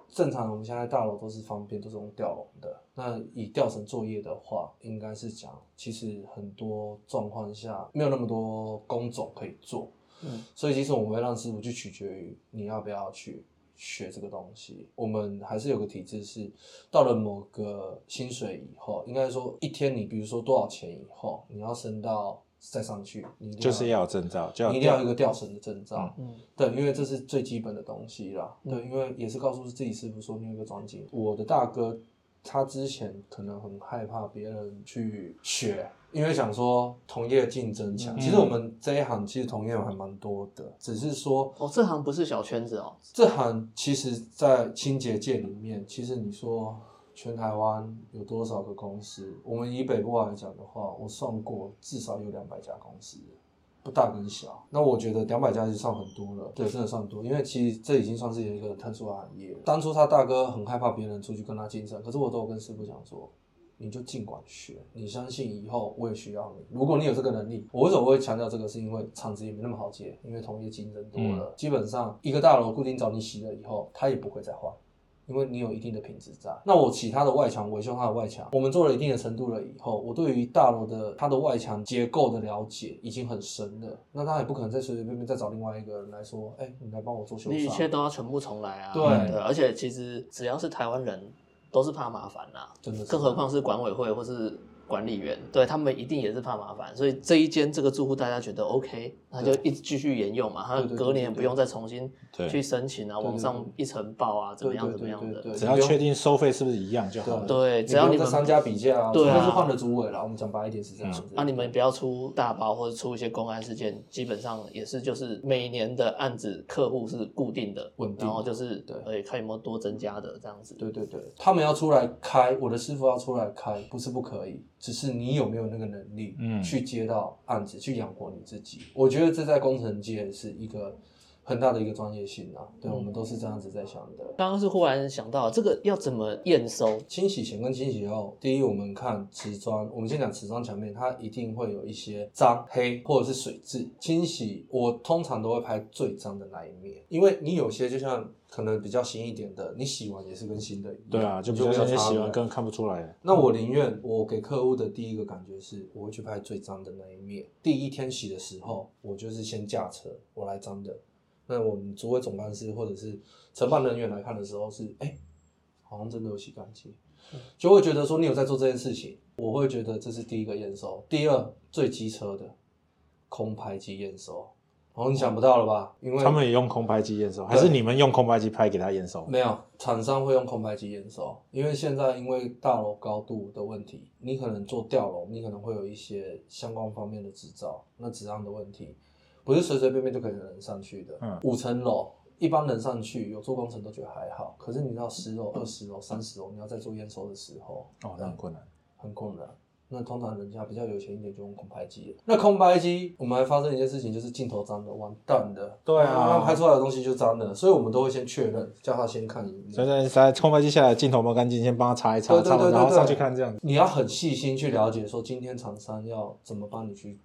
正常，我们现在大楼都是方便，都是用吊笼的。那以吊绳作业的话，应该是讲其实很多状况下没有那么多工种可以做，嗯，所以其实我们会让师傅去取决于你要不要去学这个东西。我们还是有个体制是，到了某个薪水以后，应该说一天你比如说多少钱以后，你要升到再上去，你一定就是要有证照，就要你一定要有一个吊绳的证照。嗯对，因为这是最基本的东西啦。对，因为也是告诉自己师傅说你有一个专精。我的大哥他之前可能很害怕别人去学，因为想说同业竞争强。其实我们这一行其实同业还蛮多的，只是说哦，这行不是小圈子哦。这行其实，在清洁界里面，其实你说全台湾有多少个公司？我们以北部来讲的话，我算过，至少有两百家公司，不大跟小。那我觉得两百家就算很多了，对，真的算多，因为其实这已经算是一个特殊行业。当初他大哥很害怕别人出去跟他竞争，可是我都有跟师傅讲说。你就尽管学，你相信以后我也需要你。如果你有这个能力，我为什么会强调这个？是因为厂子也没那么好接，因为同业竞争多了，基本上一个大楼固定找你洗了以后，他也不会再换。因为你有一定的品质在，那我其他的外墙维修它的外墙，我们做了一定的程度了以后，我对于大楼的它的外墙结构的了解已经很深了，那他也不可能再随随便便再找另外一个人来说，哎、你来帮我做修。你一切，都要全部重来啊！对。而且其实只要是台湾人，都是怕麻烦呐、真的是。更何况是管委会或是管理员，对他们一定也是怕麻烦。所以这一间这个住户大家觉得 OK，那就一直继续沿用嘛，他隔年也不用再重新去申请啊，往上一层报啊，怎么样怎么样的。对对只要确定收费是不是一样就好了。对，只要你们商家比价啊，对啊。是换了主委了，我们讲白一点是这样子。啊，你们不要出大包或者出一些公安事件，基本上也是就是每年的案子客户是固定的，稳定。然后就是对。呃看有没有多增加的这样子。对对对，他们要出来开，我的师傅要出来开，不是不可以，只是你有没有那个能力，嗯去接到案子，去养活你自己。我觉得这在工程界是一个很大的一个专业性啊。对，我们都是这样子在想的。刚刚是忽然想到这个要怎么验收，清洗前跟清洗后，第一，我们看瓷砖，我们先讲瓷砖墙面，它一定会有一些脏、黑或者是水渍。清洗，我通常都会拍最脏的那一面，因为你有些就像可能比较新一点的，你洗完也是跟新的一样，对啊，就比较像你没有差别洗完根本看不出来。那我宁愿我给客户的第一个感觉是，我会去拍最脏的那一面。第一天洗的时候，我就是先驾车，我来脏的。那我们主委总干事或者是承办人员来看的时候是，哎、好像真的有洗干净，就会觉得说你有在做这件事情。我会觉得这是第一个验收。第二，最机车的空拍机验收。哦，你想不到了吧？因为他们也用空拍机验收，还是你们用空拍机拍给他验收？没有，厂商会用空拍机验收，因为现在因为大楼高度的问题，你可能做吊楼，你可能会有一些相关方面的执照，那质量的问题，不是随随便便就可以有人上去的。嗯五层楼一般人上去有做工程都觉得还好，可是你到十楼、二十楼、三十楼，你要在做验收的时候，哦，那很困难。很困难。那通常人家比较有钱一点就用空拍机了。那空拍机，我们还发生一件事情，就是镜头脏了，完蛋的。对啊那拍出来的东西就脏了，所以我们都会先确认，叫他先看。所以在空拍机下来，镜头有没有干净，先帮他擦一擦，擦完对对对然后上去看这样子。你要很细心去了解，说今天厂商要怎么帮你去，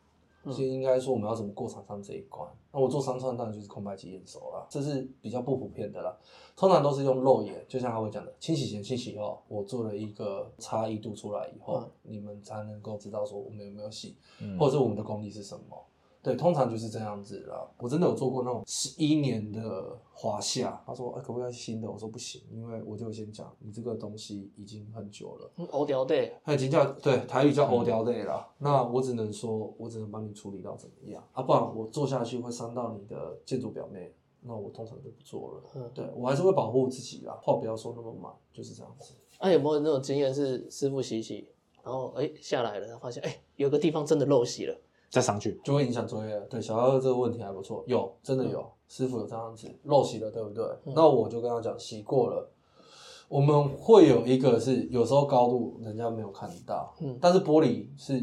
其实应该说我们要怎么过厂商这一关。那我做商创当然就是空白机验收啦，这是比较不普遍的啦。通常都是用肉眼，就像他会讲的，清洗前、清洗后，我做了一个差异度出来以后，嗯你们才能够知道说我们有没有洗，嗯或者是我们的功力是什么。对，通常就是这样子啦。我真的有做过那种十一年的华夏，他说：“哎、可不可以要新的？”我说：“不行，因为我就先讲，你这个东西已经很久了。”嗯欧雕对，它已经叫对台语叫欧雕类啦。那我只能说，我只能帮你处理到怎么样啊，不然我做下去会伤到你的建筑表面，那我通常就不做了。嗯对我还是会保护自己啦，话不要说那么满，就是这样子。那、有没有那种经验是师傅洗洗，然后哎下来了，发现哎有个地方真的漏洗了，再上去。就会影响作业。对小二这个问题还不错，有真的有，师傅有这样子漏洗了，对不对？那我就跟他讲洗过了。我们会有一个是有时候高度人家没有看到，嗯但是玻璃是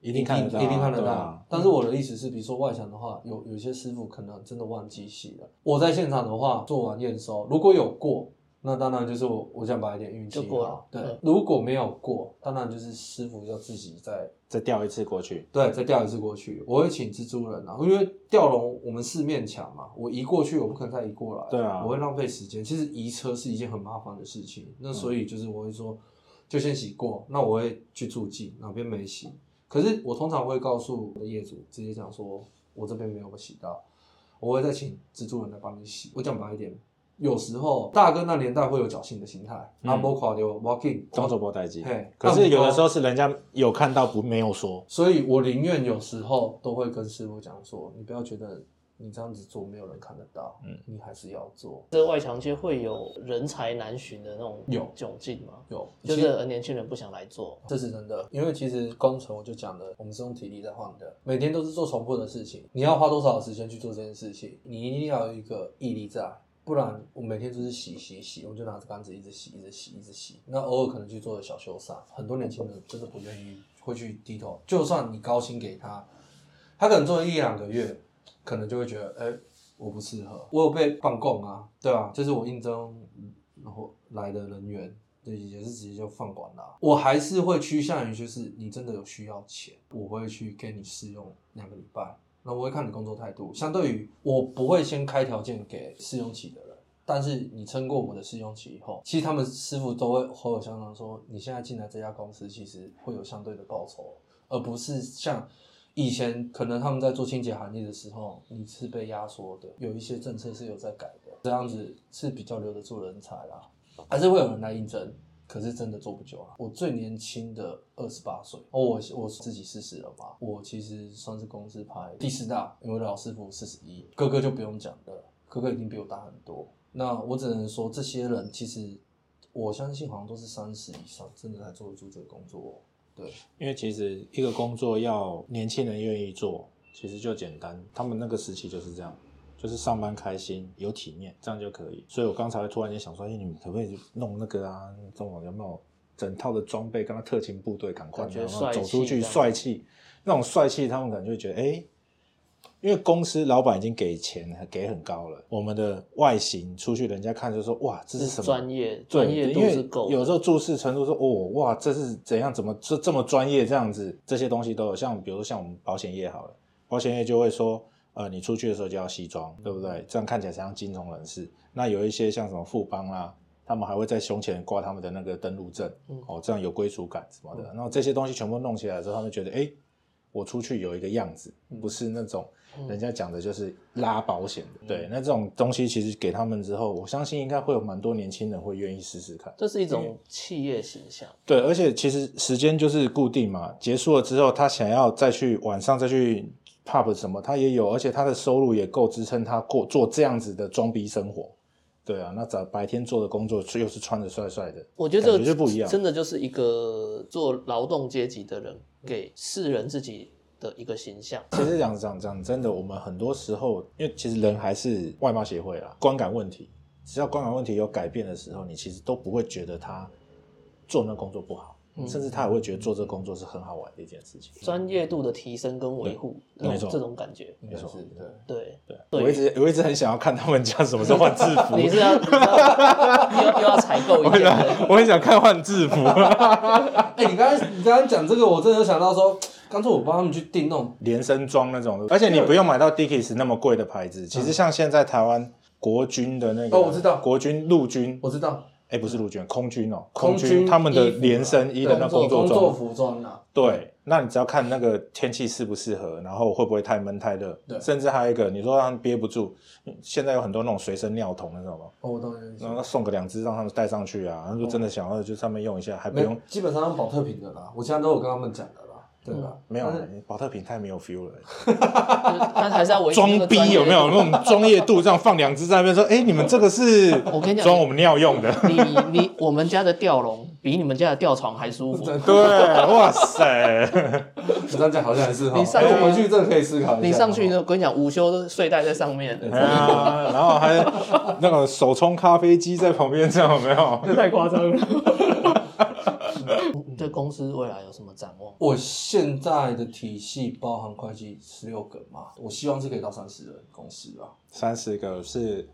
一定看得到啊一定看得到。啊但是我的意思是，比如说外墙的话，有有些师傅可能真的忘记洗了。我在现场的话，做完验收，如果有过，那当然就是我我想把一点，运气就过。对，嗯如果没有过，当然就是师傅要自己再再调一次过去，对再调一次过去。我会请蜘蛛人啊，因为吊笼我们四面墙嘛，我移过去，我不可能再移过来。对啊我会浪费时间。其实移车是一件很麻烦的事情，那所以就是我会说，就先洗过，那我会去注记哪边没洗。可是我通常会告诉我的业主，直接讲说，我这边没有洗到，我会再请蜘蛛人来帮你洗。我讲白一点，有时候大哥那年代会有侥幸的心态，嗯阿波垮掉 walking，动作波代机嘿。可是有的时候是人家有看到不没有说，所以我宁愿有时候都会跟师傅讲说，你不要觉得你这样子做没有人看得到，嗯你还是要做。这外墙街会有人才难寻的那种有窘境吗？有，就是年轻人不想来做，这是真的，因为其实工程我就讲了，我们是用体力在换的，每天都是做重复的事情，你要花多少时间去做这件事情，你一定要有一个毅力在，不然我每天就是洗洗洗，我就拿着杆子一直洗，一直洗，一直洗，那偶尔可能去做个小修缮，很多年轻人真的不愿意会去低头，就算你高薪给他，他可能做了一两个月，可能就会觉得，哎、我不适合，我有被放供啊，对吧、就是我应征然后来的人员，对，也是直接就放管了。我还是会趋向于，就是你真的有需要钱，我会去给你试用两个礼拜。那我会看你工作态度，相对于我不会先开条件给试用期的人，但是你撑过我的试用期以后，其实他们师傅都会口口相传说，你现在进来这家公司，其实会有相对的报酬，而不是像以前可能他们在做清洁行业的时候，你是被压缩的，有一些政策是有在改的，这样子是比较留得住人才啦。还是会有人来应征，可是真的做不久啊。我最年轻的二十八岁，哦，我我自己四十了嘛，我其实算是公司排第四大，因为老师傅四十一，哥哥就不用讲了，哥哥已经比我大很多。那我只能说，这些人其实我相信好像都是三十以上，真的才做得住这个工作。对，因为其实一个工作要年轻人愿意做，其实就简单。他们那个时期就是这样，就是上班开心、有体面，这样就可以。所以我刚才会突然间想说，哎，你们可不可以弄那个啊？这种有没有整套的装备，跟他特勤部队赶快走出去帅气，那种帅气，他们可能就会觉得，哎。因为公司老板已经给钱给很高了，我们的外形出去，人家看就说哇，这是什么专业对专业度是够。有时候注视程度说，哦，哇，这是怎样？怎么这这么专业？这样子，这些东西都有。像比如说像我们保险业好了，保险业就会说，呃，你出去的时候就要西装，对不对？这样看起来才像金融人士。那有一些像什么富邦啊，他们还会在胸前挂他们的那个登录证，嗯哦，这样有归属感什么的。然后这些东西全部弄起来之后，他们觉得，哎，我出去有一个样子，不是那种人家讲的就是拉保险的。对，那这种东西其实给他们之后，我相信应该会有蛮多年轻人会愿意试试看。这是一种企业形象，对，而且其实时间就是固定嘛，结束了之后，他想要再去晚上再去 pub 什么，他也有，而且他的收入也够支撑他过做这样子的装逼生活。对啊，那早白天做的工作又是穿的帅帅的，我觉得这个不一样真的就是一个做劳动阶级的人给世人自己的一个形象。其实讲讲讲真的，我们很多时候，因为其实人还是外貌协会啦，观感问题，只要观感问题有改变的时候，你其实都不会觉得他做那工作不好，嗯甚至他也会觉得做这个工作是很好玩的一件事情。专业度的提升跟维护，对没错。那种这种感觉，应该是对。对。对，我一直我一直很想要看他们家什么时候换制服，你是要又又要采购一件，我很想看换制服，哎、你刚才你刚刚讲这个，我真的有想到说，刚才我帮他们去订那种，连身装那种的，而且你不用买到 Dickies 那么贵的牌子。其实像现在台湾国军的那个，哦我知道。国军陆军，我知道哎，不是陆军，空军哦，空军他们的连身衣的那工作工作，服装啊，对，那你只要看那个天气适不适合，然后会不会太闷太热，对。甚至还有一个，你说让他们憋不住，现在有很多那种随身尿桶那种。吗，哦，我懂你的意思然后送个两只让他们带上去啊，然后就真的想要就上面用一下，还不用，基本上用保特瓶的啦，我现在都有跟他们讲的。啦。对吧？没有保特瓶太没有 feel 了。就是他还是要装逼有没有那种专业度？这样放两只在那边说，哎，你们这个是我跟你讲装我们尿用的。你你我们家的吊笼比你们家的吊床还舒服。对，哇塞，你这样讲好像还是哈，你上去哎回去真的可以思考一下。你上去哦呢，我跟你讲，午休都睡袋在上面，哎呀，然后还那个手冲咖啡机在旁边，这样有没有？这太夸张了。你 对公司未来有什么展望？我现在的体系包含会计十六个嘛，我希望是可以到三十人公司啊。三十个是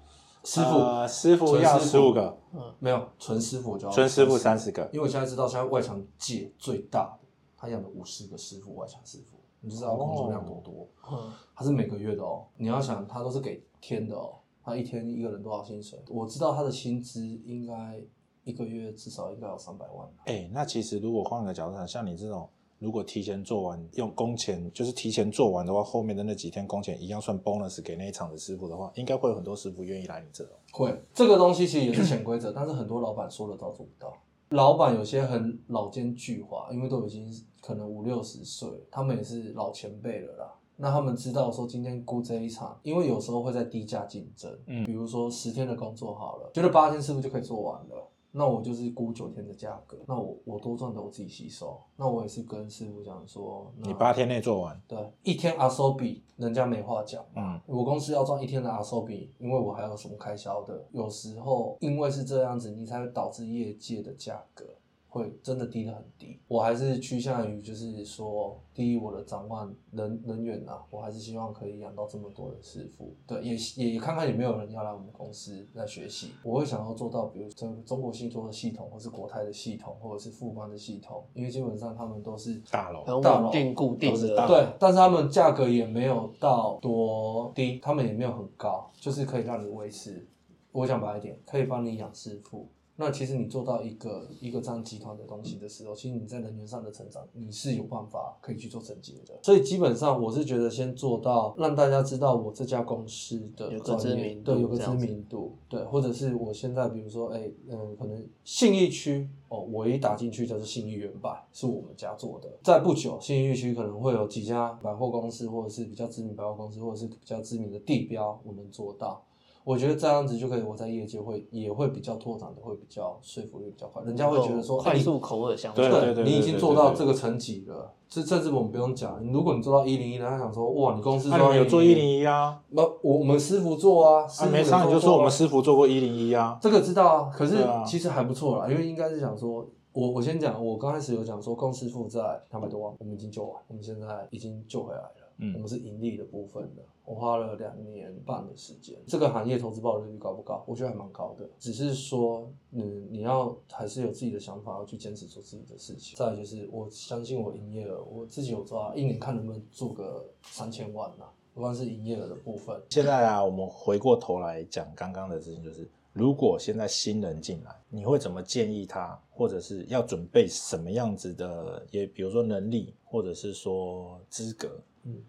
师傅、呃师傅要十五个，没有纯师傅我就要纯师傅三十个。因为我现在知道现在外墙界最大的，他养了五十个师傅，外墙师傅，你就知道工作量多多。嗯，他是每个月的哦，你要想他都是给天的哦，他一天一个人多少薪水？我知道他的薪资应该一个月至少应该有三百万。哎、那其实如果换个角度想，像你这种，如果提前做完，用工钱就是提前做完的话，后面的那几天工钱一样算 bonus 给那一场的师傅的话，应该会有很多师傅愿意来你这种。会，这个东西其实也是潜规则，但是很多老板说得到做不到。老板有些很老奸巨猾，因为都已经可能五六十岁，他们也是老前辈了啦。那他们知道说今天估这一场，因为有时候会在低价竞争，嗯比如说十天的工作好了，觉得八天师傅就可以做完了，那我就是估九天的价格，那我我多赚的我自己吸收，那我也是跟师傅讲说，你八天内做完，对一天阿收比人家没话讲。嗯，我公司要赚一天的阿收比因为我还有什么开销的。有时候因为是这样子，你才会导致业界的价格会真的低得很低。我还是趋向于就是说，第一，我的展望人人员啊，我还是希望可以养到这么多的师傅。对，也也也看看有没有人要来我们公司来学习。我会想要做到，比如中中国信托的系统，或是国泰的系统，或者是富邦的系统，因为基本上他们都是大楼很大楼稳定固定的对，但是他们价格也没有到多低，他们也没有很高，就是可以让你维持。我讲白一点，可以帮你养师傅。那其实你做到一个一个这样集团的东西的时候，其实你在人员上的成长，你是有办法可以去做承接的。所以基本上我是觉得先做到让大家知道我这家公司的有个知名度对，有个知名度，对，或者是我现在比如说，哎、嗯、可能信义区哦，我一打进去就是信义原百，是我们家做的。在不久，信义区可能会有几家百货公司，或者是比较知名百货公司，或者是比较知名的地标，我能做到。我觉得这样子就可以，我在业界会也会比较拓展的，会比较说服力比较快，人家会觉得说，哎你快速口耳相传。对对对你已经做到这个层级了。这甚至我们不用讲，如果你做到一零一，人家想说，哇，你公司有做一101零一啊？那，我我们师傅做啊，师啊，傅有没上你就说我们师傅做过一零一啊。这个知道啊，可是其实还不错啦，因为应该是想说，我我先讲，我刚开始有讲说，公师傅在两百多万，我们已经救完，我们现在已经救回来了，嗯我们是盈利的部分的，我花了两年半的时间，这个行业投资报酬率高不高？我觉得还蛮高的，只是说，嗯，你要还是有自己的想法，要去坚持做自己的事情。再来就是，我相信我营业额，我自己有抓，一年看能不能做个三千万啦，不管是营业额的部分，现在啊，我们回过头来讲刚刚的事情，就是如果现在新人进来，你会怎么建议他，或者是要准备什么样子的，也比如说能力，或者是说资格，嗯，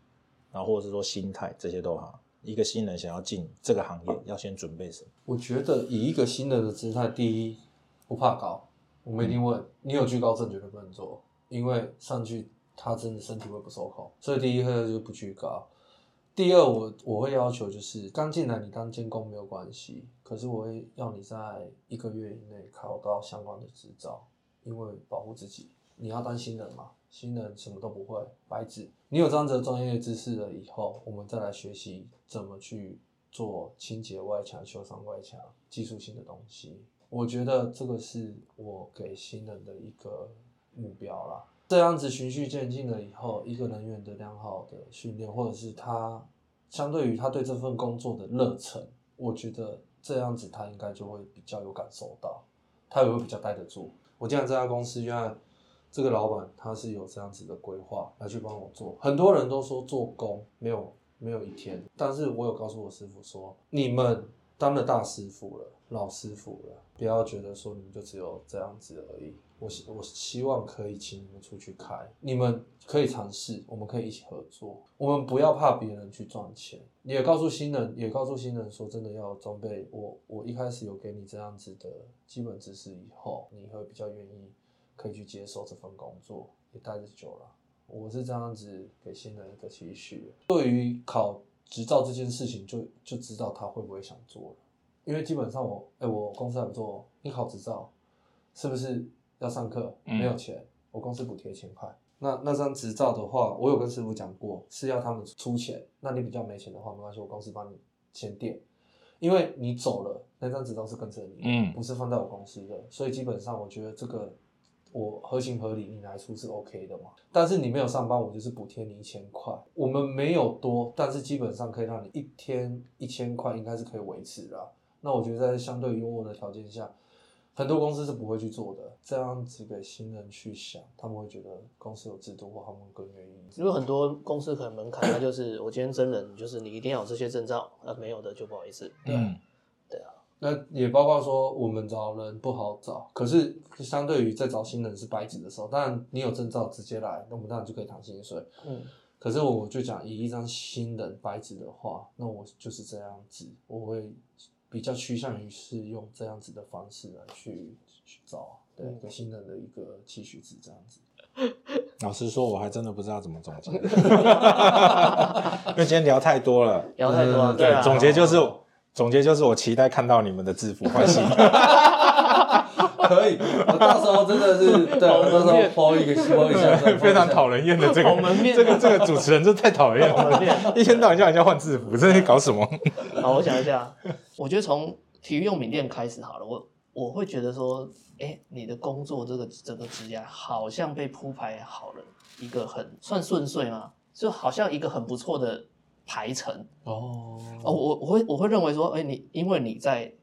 然后或者是说心态，这些都好。一个新人想要进这个行业，要先准备什么？我觉得以一个新人的姿态，第一不怕高，我们一定问你有惧高症绝对不能做，因为上去他真的身体会不受控，所以第一个就是不惧高。第二，我我会要求就是刚进来你当监工没有关系，可是我会要你在一个月以内考到相关的执照，因为保护自己。你要当新人嘛，新人什么都不会，白纸。你有这样子的专业知识了以后，我们再来学习怎么去做清洁外墙、修缮外墙、技术性的东西。我觉得这个是我给新人的一个目标啦。这样子循序渐进了以后，一个人员的良好的训练，或者是他相对于他对这份工作的热忱，我觉得这样子他应该就会比较有感受到，他也会比较待得住。我进来这家公司，原来这个老板他是有这样子的规划来去帮我做。很多人都说做工没有没有一天，但是我有告诉我师傅说，你们当了大师傅了，老师傅了，不要觉得说你们就只有这样子而已。我希我希望可以请你们出去开，你们可以尝试，我们可以一起合作，我们不要怕别人去赚钱。也告诉新人，也告诉新人说，真的要装备。我我一开始有给你这样子的基本知识以后，你会比较愿意可以去接受这份工作，也待得久了。我是这样子给新人一个期许。对于考执照这件事情就，就知道他会不会想做了。因为基本上我，哎、我公司还不做，你考执照是不是要上课？嗯没有钱，我公司补贴一千块。那那张执照的话，我有跟师傅讲过，是要他们出钱。那你比较没钱的话，没关系，我公司帮你先垫。因为你走了，那张执照是跟着你，嗯不是放在我公司的，所以基本上我觉得这个我合情合理，你来出是 OK 的嘛。但是你没有上班，我就是补贴你一千块。我们没有多，但是基本上可以让你一天一千块，应该是可以维持的啊。那我觉得在相对优渥的条件下，很多公司是不会去做的。这样子给新人去想，他们会觉得公司有制度，或他们更愿意。因为很多公司可能门槛，它就是我今天真人，就是你一定要有这些证照，呃，没有的就不好意思。对嗯，那也包括说我们找人不好找，可是相对于在找新人是白纸的时候，当然你有证照直接来，那我们当然就可以谈薪水。嗯，可是我就讲以一张新人白纸的话，那我就是这样子，我会比较趋向于是用这样子的方式来去去找，对给新人的一个期许值这样子。老实说，我还真的不知道怎么总结，因为今天聊太多了。聊太多了，嗯对啊，总结就是总结就是我期待看到你们的制服换新。可以，我到时候真的是对，我到时候 po 一个 po 一下，非常讨人厌的这好门面个这个这个主持人，这太讨人厌了，一天到晚叫人家换制服，这是搞什么？好，我想一下，我觉得从体育用品店开始好了，我我会觉得说，哎、你的工作这个整个职业好像被铺排好了一个很算顺遂吗？就好像一个很不错的排程。哦哦，我我会我会认为说，哎、你因为你在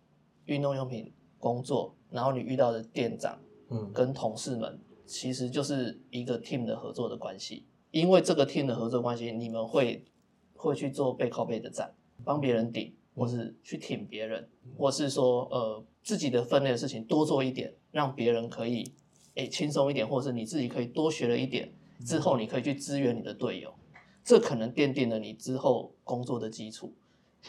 运动用品工作，然后你遇到的店长嗯跟同事们，其实就是一个 team 的合作的关系。因为这个 team 的合作关系，你们会会去做背靠背的站，帮别人顶，或是去挺别人，或是说呃自己的分内的事情多做一点，让别人可以诶轻松一点，或是你自己可以多学了一点，之后你可以去支援你的队友，这可能奠定了你之后工作的基础。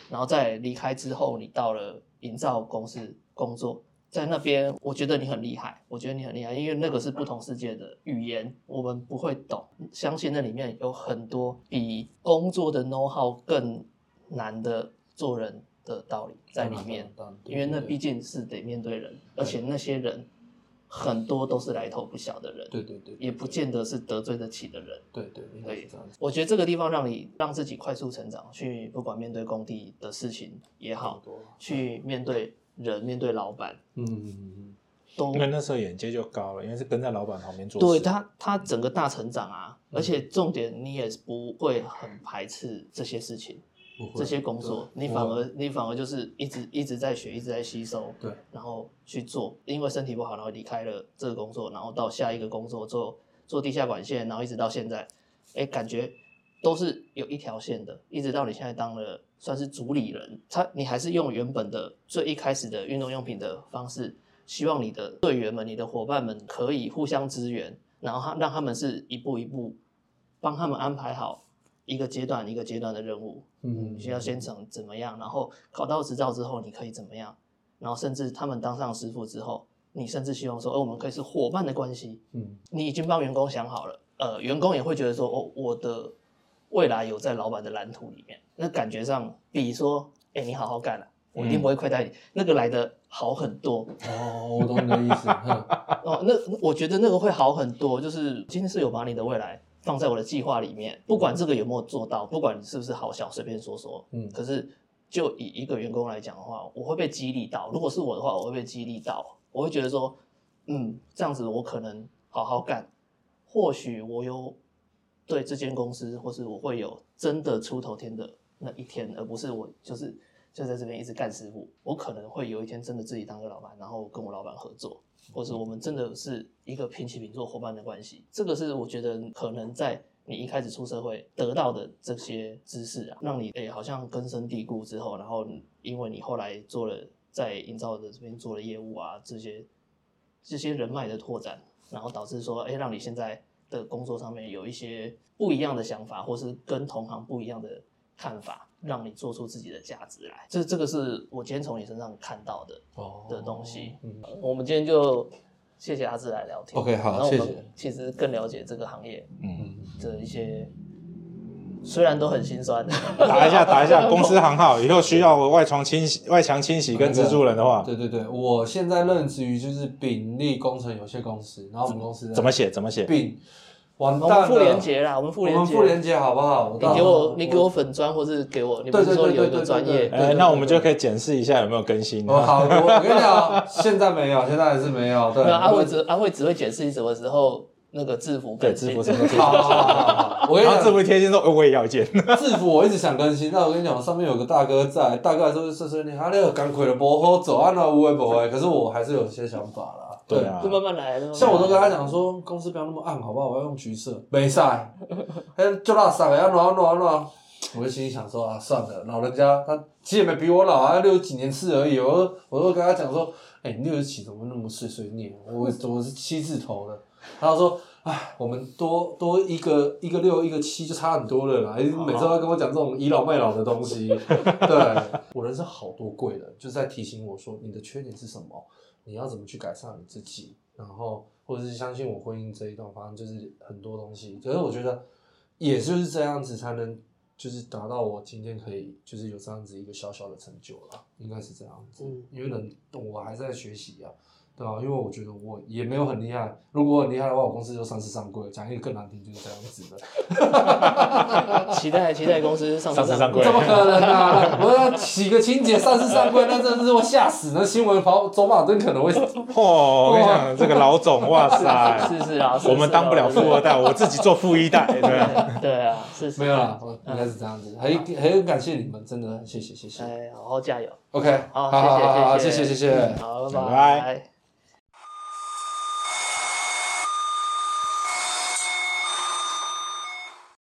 然后在离开之后，你到了营造公司工作，在那边，我觉得你很厉害，我觉得你很厉害，因为那个是不同世界的语言，我们不会懂。相信那里面有很多比工作的 know how 更难的做人的道理在里面，因为那对毕竟是得面对人，而且那些人很多都是来头不小的人，对对对，也不见得是得罪得起的人。对对，应该是这样子。我觉得这个地方让你让自己快速成长，去不管面对工地的事情也好，去面对人、面对老板，嗯嗯嗯都因为那时候眼界就高了，因为是跟在老板旁边做。对他他整个大成长啊，而且重点你也不会很排斥这些事情、这些工作，你反而你反而就是一直一直在学，一直在吸收，对，然后去做，因为身体不好，然后离开了这个工作，然后到下一个工作做做地下管线，然后一直到现在，哎，感觉都是有一条线的，一直到你现在当了算是主理人，他你还是用原本的最一开始的运动用品的方式，希望你的队员们、你的伙伴们可以互相支援，然后他让他们是一步一步帮他们安排好一个阶段一个阶段的任务，嗯你需要先成怎么样，然后考到执照之后你可以怎么样，然后甚至他们当上师傅之后，你甚至希望说，哦，我们可以是伙伴的关系，嗯你已经帮员工想好了，呃，员工也会觉得说，哦，我的未来有在老板的蓝图里面，那感觉上比说，哎，你好好干了、我一定不会亏待你，那个来的好很多。哦，我懂你的意思。哼哦，那我觉得那个会好很多，就是今天是有把你的未来放在我的计划里面，不管这个有没有做到，不管你是不是好小，随便说说，嗯可是就以一个员工来讲的话，我会被激励到。如果是我的话，我会被激励到，我会觉得说，嗯，这样子我可能好好干，或许我有对这间公司，或是我会有真的出头天的那一天，而不是我就是就在这边一直干师傅。我可能会有一天真的自己当个老板，然后跟我老板合作，或是我们真的是一个平起平坐伙伴的关系。这个是我觉得可能在你一开始出社会得到的这些知识啊，让你诶、好像根深蒂固之后，然后因为你后来做了在营造的这边做了业务啊，这些这些人脉的拓展，然后导致说，哎，让你现在的工作上面有一些不一样的想法，或是跟同行不一样的看法，让你做出自己的价值来。这这个是我今天从你身上看到的。哦的东西嗯我们今天就谢谢阿志来聊天。OK，好谢谢其实更了解这个行业嗯，的一些，虽然都很心酸，打一下打一下公司行号，以后需要外窗清洗、外墙清洗跟蜘蛛人的话，对对对，我现在任职于就是丙力工程有限公司，然后我们公司怎么写怎么写？并完蛋了，我们复联结啦，我们复我联结，们复联结好不好？你给我你给我粉砖，或是给我，你不是说有一个专业？哎，那我们就可以检视一下有没有更新。哦，好，我我跟你讲，现在没有，现在还是没有。对，没有阿慧只阿慧只会检视你什么时候那个制服对制服什么时候好好好好好，我跟你讲然后这，不贴心说，哎我也要一件。制服我一直想更新，但我跟你讲，上面有个大哥在，大哥还说碎碎念，他那个赶快的不好走，啊那无为不为，可是我还是有些想法啦。对啊就慢慢来，像我都跟他讲说，公司不要那么暗，好不好？我要用橘色，没晒，哎，就那色的要暖暖暖。我就心里想说啊，算了，老人家他其实也没比我老啊，六十几年次而已。我就我都跟他讲说，哎、你六十几怎么那么碎碎念？我我是七字头的。他说，哎，我们多多一个一个六一个七就差很多了啦。每次都要跟我讲这种倚老卖老的东西。对我人生好多贵人，就是在提醒我说，你的缺点是什么？你要怎么去改善你自己？然后或者是相信我婚姻这一段，反正就是很多东西。可是我觉得，也就是这样子才能，就是达到我今天可以，就是有这样子一个小小的成就了，应该是这样子。嗯因为人我还在学习啊，对啊，因为我觉得我也没有很厉害。如果我很厉害的话，我公司就上市上柜。讲一个更难听，就是这样子的。期待期待公司上市上柜怎么可能啊？我要洗个清洁上市上柜，那真的是我吓死。那新闻跑走马灯可能会嚯，我跟你讲，这个老总，哇塞，是是啊，是我们当不了富二代，我自己做富一代，对吧？对啊，是是没有啦，我应该是这样子。很很感谢你们，真的谢谢谢谢。哎，好好加油，OK，好，好好好好，谢谢谢谢谢。好，拜拜拜拜。